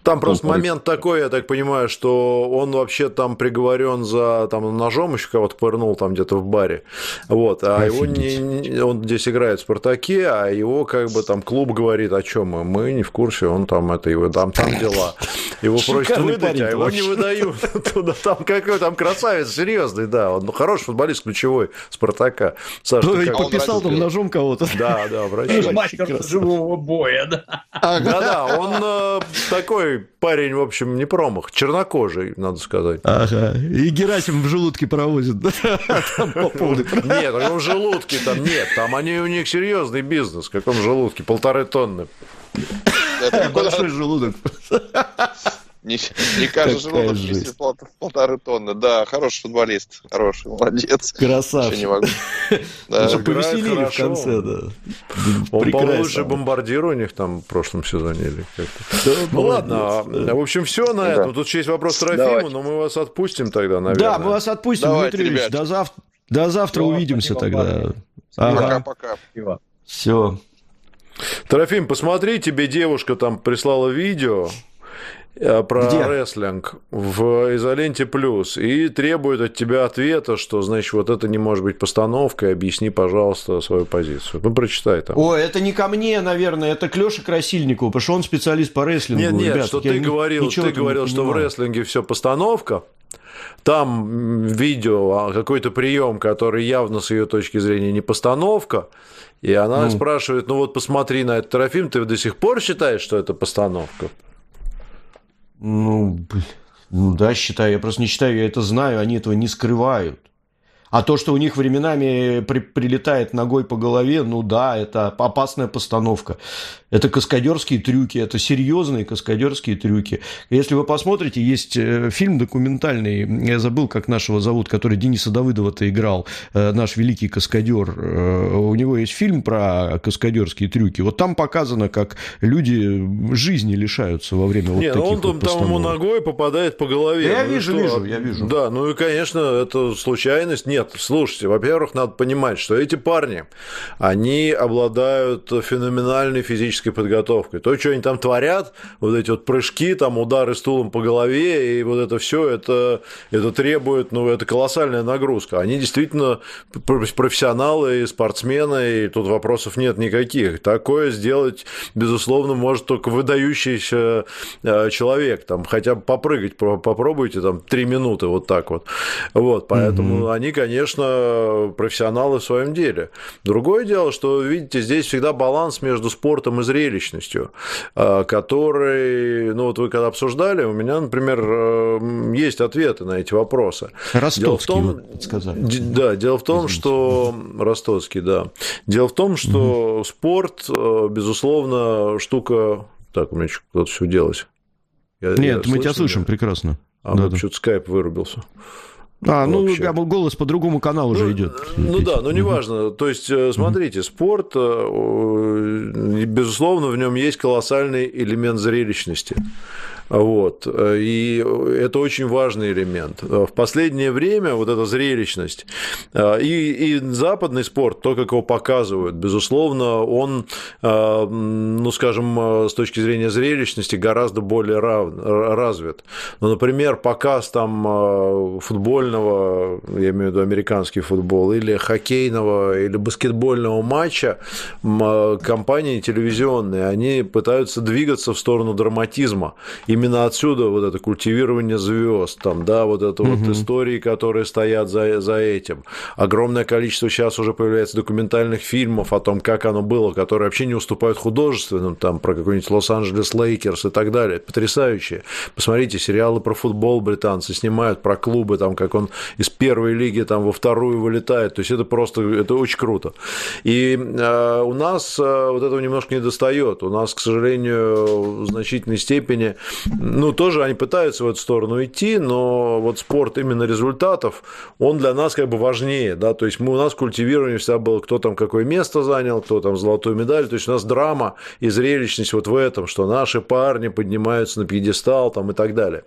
Там просто момент такой, я так понимаю, что он вообще там приговорен за там ножом еще кого-то пырнул там где-то в баре, вот, а его не, он здесь играет в Спартаке, а его как бы там клуб говорит, о чем мы, мы не в курсе, он там это его там там дела, его просят выдать, а его не выдают. <laughs> Туда там какой там красавец, серьезный, да. Он хороший футболист, ключевой Спартака. Саша, ну, как... подписал там ножом кого-то. Да, да, обращайся. Мастер живого боя, да. Да-да, он э, такой парень, в общем, не промах. Чернокожий, надо сказать. Ага. И Герасим в желудке провозит. Нет, в желудке там нет. Там они у них серьезный бизнес. В каком желудке? Полторы тонны. Это большой желудок. Не, не каждый желудок весит полторы тонны. Да, хороший футболист. Хороший, молодец. Красавчик. не могу. <laughs> Да. Повеселили в конце, да. Он получше бомбардир у них там в прошлом сезоне или как-то. ну ладно, в общем, все на этом. Тут еще есть вопрос Трофиму, но мы вас отпустим тогда, наверное. Да, мы вас отпустим, Дмитрий Ильич. До завтра. До завтра увидимся тогда. Пока-пока. Все. Трофим, посмотри, тебе девушка там прислала видео про Где? рестлинг в изоленте плюс и требует от тебя ответа, что значит вот это не может быть постановкой, объясни, пожалуйста, свою позицию. Ну, прочитай там. О, это не ко мне, наверное, это к Лёше Красильникову, потому что он специалист по рестлингу. Нет, нет, Ребят, что ты говорил, ты говорил, что в рестлинге все постановка, там видео, а, какой-то прием, который явно с ее точки зрения не постановка, и она ну. спрашивает, ну вот посмотри на этот Трофим, ты до сих пор считаешь, что это постановка? Ну, ну да, считаю. Я просто не считаю, я это знаю, они этого не скрывают. А то, что у них временами при, прилетает ногой по голове, ну да, это опасная постановка. Это каскадерские трюки, это серьезные каскадерские трюки. Если вы посмотрите, есть э, фильм документальный, я забыл, как нашего зовут, который Дениса Давыдова-то играл, э, наш великий каскадер. Э, у него есть фильм про каскадерские трюки. Вот там показано, как люди жизни лишаются во время вот Не, ну таких он вот там ему ногой попадает по голове. я ну, вижу, что? вижу, я вижу. Да, ну и, конечно, это случайность. Нет, слушайте, во-первых, надо понимать, что эти парни, они обладают феноменальной физической физической подготовкой. То, что они там творят, вот эти вот прыжки, там удары стулом по голове, и вот это все, это, это требует, ну, это колоссальная нагрузка. Они действительно профессионалы и спортсмены, и тут вопросов нет никаких. Такое сделать, безусловно, может только выдающийся э, человек. Там хотя бы попрыгать попробуйте, там, три минуты вот так вот. Вот, поэтому угу. они, конечно, профессионалы в своем деле. Другое дело, что, видите, здесь всегда баланс между спортом и зрелищностью, а, который, ну вот вы когда обсуждали, у меня, например, э, есть ответы на эти вопросы. Ростовский, дело в том, сказали. Да, дело в том, Извините. что... Ростовский, да. Дело в том, что угу. спорт, э, безусловно, штука... Так, у меня кто-то все делать. Я, Нет, я мы тебя слышим да? прекрасно. А да, да. что-то скайп вырубился. А, ну, вообще. голос по другому каналу уже ну, идет. Ну да, но неважно. То есть, э, смотрите, спорт, э, безусловно, в нем есть колоссальный элемент зрелищности. Вот. И это очень важный элемент. В последнее время вот эта зрелищность и, и западный спорт, то, как его показывают, безусловно, он, ну, скажем, с точки зрения зрелищности гораздо более рав, развит. Ну, например, показ там футбольного, я имею в виду американский футбол, или хоккейного, или баскетбольного матча, компании телевизионные, они пытаются двигаться в сторону драматизма. И именно отсюда вот это культивирование звезд, там, да, вот это угу. вот истории, которые стоят за, за этим. Огромное количество сейчас уже появляется документальных фильмов о том, как оно было, которые вообще не уступают художественным, там, про какой-нибудь Лос-Анджелес Лейкерс и так далее. Потрясающие. Посмотрите, сериалы про футбол британцы снимают, про клубы, там, как он из первой лиги там во вторую вылетает. То есть это просто, это очень круто. И э, у нас э, вот этого немножко не достает. У нас, к сожалению, в значительной степени ну, тоже они пытаются в эту сторону идти, но вот спорт именно результатов, он для нас как бы важнее, да, то есть мы, у нас культивирование всегда было, кто там какое место занял, кто там золотую медаль, то есть у нас драма и зрелищность вот в этом, что наши парни поднимаются на пьедестал там и так далее.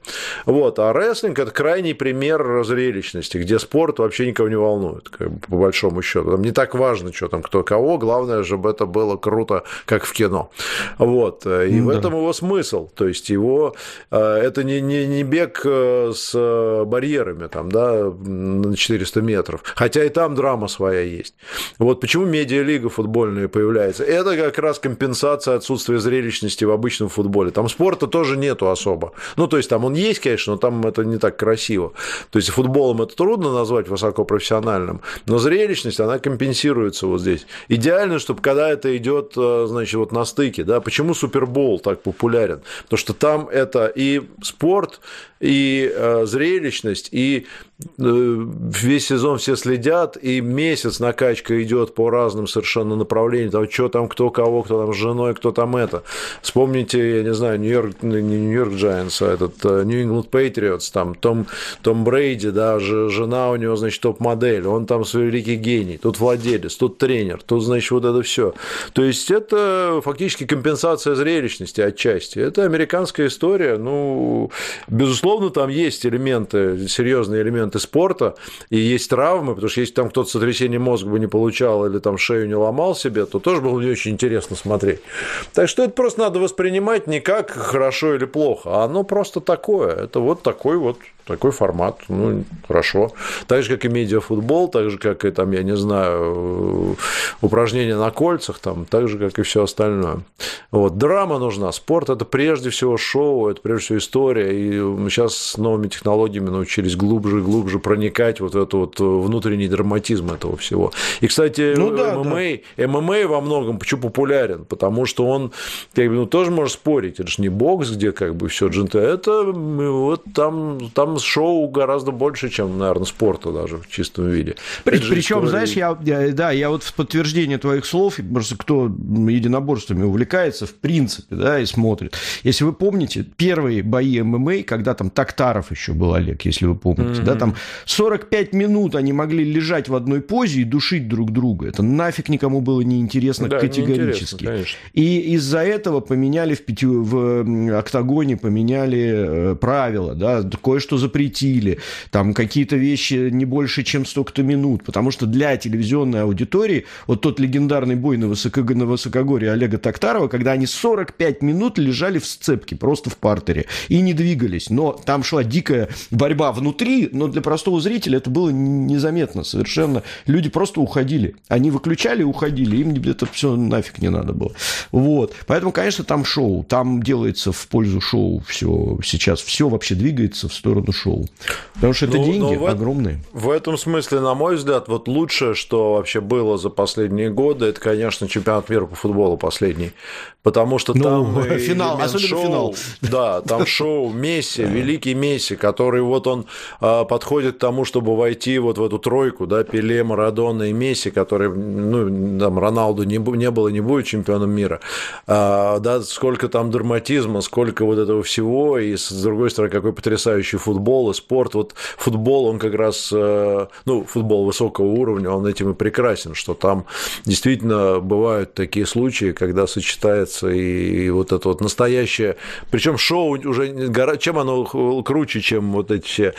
Вот, а рестлинг – это крайний пример зрелищности, где спорт вообще никого не волнует, как бы, по большому счету. Там не так важно, что там кто кого, главное, чтобы это было круто, как в кино. Вот, и да. в этом его смысл, то есть его что это не, не, не бег с барьерами там, да, на 400 метров. Хотя и там драма своя есть. Вот почему медиалига футбольная появляется. Это как раз компенсация отсутствия зрелищности в обычном футболе. Там спорта тоже нету особо. Ну, то есть там он есть, конечно, но там это не так красиво. То есть футболом это трудно назвать высокопрофессиональным, но зрелищность, она компенсируется вот здесь. Идеально, чтобы когда это идет, э, значит, вот на стыке, да, почему Супербол так популярен? Потому что там это и спорт, и э, зрелищность, и весь сезон все следят, и месяц накачка идет по разным совершенно направлениям, там, что там, кто кого, кто там с женой, кто там это. Вспомните, я не знаю, Нью-Йорк, не Нью-Йорк Giants, а этот Нью-Ингланд Патриотс, там, Том, Том Брейди, да, жена у него, значит, топ-модель, он там свой великий гений, тут владелец, тут тренер, тут, значит, вот это все. То есть это фактически компенсация зрелищности отчасти. Это американская история, ну, безусловно, там есть элементы, серьезные элементы спорта, и есть травмы, потому что если там кто-то сотрясение мозга бы не получал или там шею не ломал себе, то тоже было не очень интересно смотреть. Так что это просто надо воспринимать не как хорошо или плохо, а оно просто такое. Это вот такой вот такой формат, ну, хорошо. Так же, как и медиафутбол, так же, как и, там, я не знаю, упражнения на кольцах, там, так же, как и все остальное. Вот. Драма нужна. Спорт – это прежде всего шоу, это прежде всего история. И мы сейчас с новыми технологиями научились глубже и глубже проникать вот этот вот внутренний драматизм этого всего. И, кстати, ну, да, ММА, да. ММА во многом почему популярен? Потому что он, как бы, ну, тоже может спорить. Это же не бокс, где как бы все дженты. Это вот там, там шоу гораздо больше, чем, наверное, спорта даже в чистом виде. При, причем, знаешь, я, я, да, я вот в подтверждение твоих слов, просто кто единоборствами увлекается, в принципе, да, и смотрит. Если вы помните, первые бои ММА, когда там Тактаров еще был, Олег, если вы помните, mm-hmm. да, там 45 минут они могли лежать в одной позе и душить друг друга. Это нафиг никому было неинтересно да, категорически. Не и из-за этого поменяли в, пяти, в октагоне, поменяли э, правила, да, кое-что запретили, там какие-то вещи не больше, чем столько-то минут, потому что для телевизионной аудитории вот тот легендарный бой на, высоко, на высокогорье Олега Токтарова, когда они 45 минут лежали в сцепке, просто в партере, и не двигались, но там шла дикая борьба внутри, но для простого зрителя это было незаметно совершенно. Люди просто уходили. Они выключали и уходили, им это все нафиг не надо было. Вот. Поэтому, конечно, там шоу, там делается в пользу шоу все сейчас, все вообще двигается в сторону шоу. Потому что это ну, деньги в, огромные. В этом смысле, на мой взгляд, вот лучшее, что вообще было за последние годы, это, конечно, чемпионат мира по футболу последний. Потому что ну, там <laughs> финал, особенно шоу, финал. Да, там шоу Месси, <laughs> великий Месси, который вот он а, подходит к тому, чтобы войти вот в эту тройку, да, Пеле, Марадона и Месси, который, ну, там, Роналду не, не было, не будет чемпионом мира. А, да, сколько там драматизма, сколько вот этого всего, и с другой стороны, какой потрясающий футбол и спорт. Вот футбол, он как раз, э, ну, футбол высокого уровня, он этим и прекрасен, что там действительно бывают такие случаи, когда сочетается и вот это вот настоящее, причем шоу уже, чем оно круче, чем вот эти все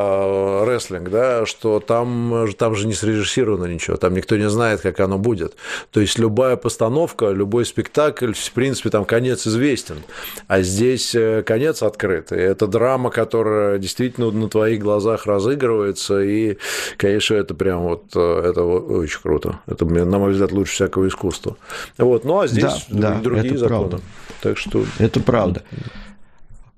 э, рестлинг, да, что там, там же не срежиссировано ничего, там никто не знает, как оно будет. То есть любая постановка, любой спектакль, в принципе, там конец известен, а здесь э, конец открыт. И это драма, которая действительно на твоих глазах разыгрывается, и, конечно, это прям вот, э, это очень круто. Это, на мой взгляд, лучше всякого искусства. Вот, ну а здесь да, да, другие законы. Правда. Так что... Это правда.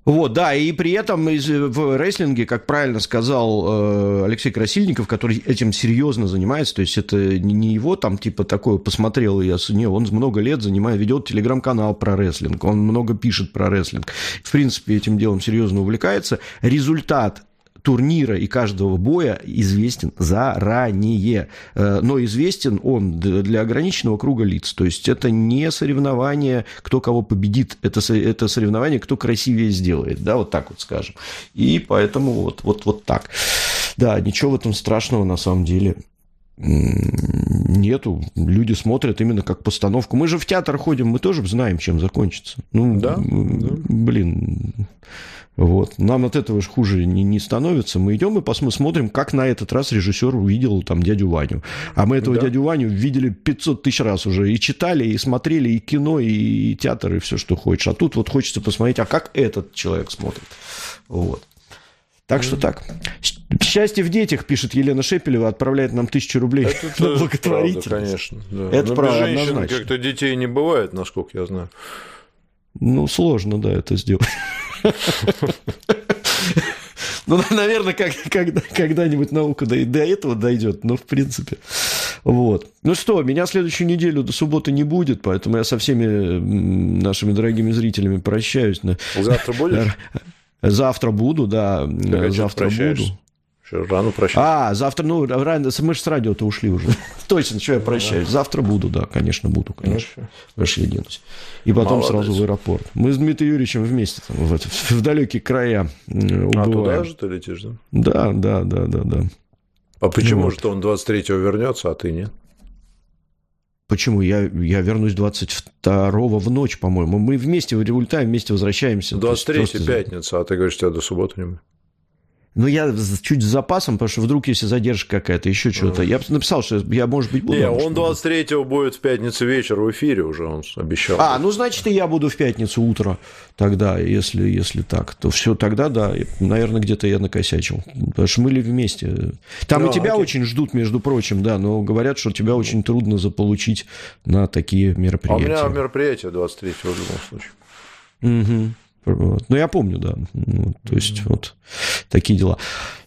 Вот, да, и при этом в рестлинге, как правильно сказал э, Алексей Красильников, который этим серьезно занимается, то есть это не его там типа такое посмотрел и не, он много лет занимает, ведет телеграм-канал про рестлинг, он много пишет про рестлинг, в принципе этим делом серьезно увлекается. Результат турнира и каждого боя известен заранее. Э, но известен он для ограниченного круга лиц. То есть это не соревнование, кто кого победит, это, это соревнование, кто красивее сделает. Да, вот так вот скажем. И поэтому вот, вот, вот так. Да, ничего в этом страшного на самом деле Нету. Люди смотрят именно как постановку. Мы же в театр ходим, мы тоже знаем, чем закончится. Ну, да, блин. Вот. Нам от этого же хуже не, не становится. Мы идем и посмотрим, как на этот раз режиссер увидел там дядю Ваню. А мы этого да. дядю Ваню видели 500 тысяч раз уже. И читали, и смотрели, и кино, и, и театр, и все, что хочешь. А тут вот хочется посмотреть, а как этот человек смотрит. Вот. Так что так. Счастье в детях, пишет Елена Шепелева, отправляет нам тысячу рублей это на благотворительность. Правда, конечно. Да. Это Но правда, женщин как-то детей не бывает, насколько я знаю. Ну, сложно, да, это сделать. Ну, наверное, как, когда, когда-нибудь наука до, до этого дойдет, но в принципе. Вот. Ну что, меня следующую неделю до субботы не будет, поэтому я со всеми нашими дорогими зрителями прощаюсь. Завтра будешь? Завтра буду, да. Завтра буду. Что, рано прощаюсь? А, завтра, ну, рано, мы же с радио-то ушли уже. <laughs> Точно, что я прощаюсь. Завтра буду, да, конечно, буду, конечно. Хорошо. денусь. И потом Молодец. сразу в аэропорт. Мы с Дмитрием Юрьевичем вместе там, в, в, далекие края убываем. А туда же ты летишь, да? Да, да, да, да, да. А почему вот. же он 23-го вернется, а ты нет? Почему? Я, я вернусь 22-го в ночь, по-моему. Мы вместе улетаем, вместе возвращаемся. 23 просто... пятница, а ты говоришь, тебя до субботы не будет. Ну, я чуть с запасом, потому что вдруг, если задержка какая-то, еще что-то. Я написал, что я, может быть, буду. Не, он 23-го будет в пятницу вечер в эфире уже, он обещал. А, ну, значит, и я буду в пятницу утро тогда, если, если так. То все, тогда, да, наверное, где-то я накосячил. Потому что мы ли вместе. Там да, и тебя окей. очень ждут, между прочим, да, но говорят, что тебя очень трудно заполучить на такие мероприятия. А у меня мероприятие 23-го в любом случае. Угу. Вот. Ну, я помню, да. Ну, то есть, mm-hmm. вот такие дела.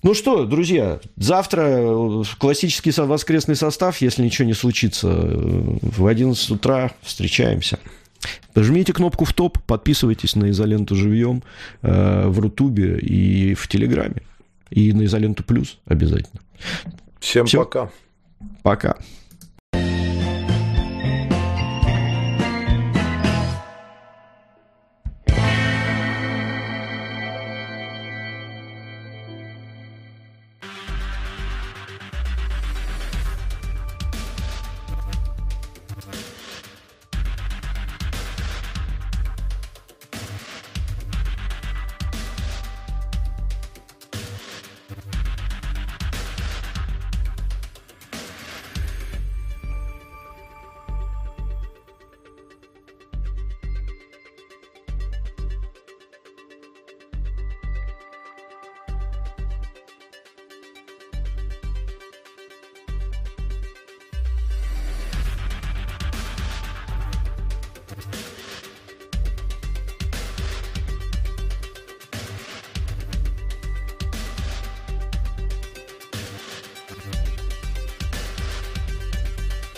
Ну что, друзья, завтра классический воскресный состав, если ничего не случится, в 11 утра встречаемся. Жмите кнопку в топ, подписывайтесь на изоленту живьем э, в Рутубе и в Телеграме. И на изоленту плюс обязательно. Всем Все. пока. Пока.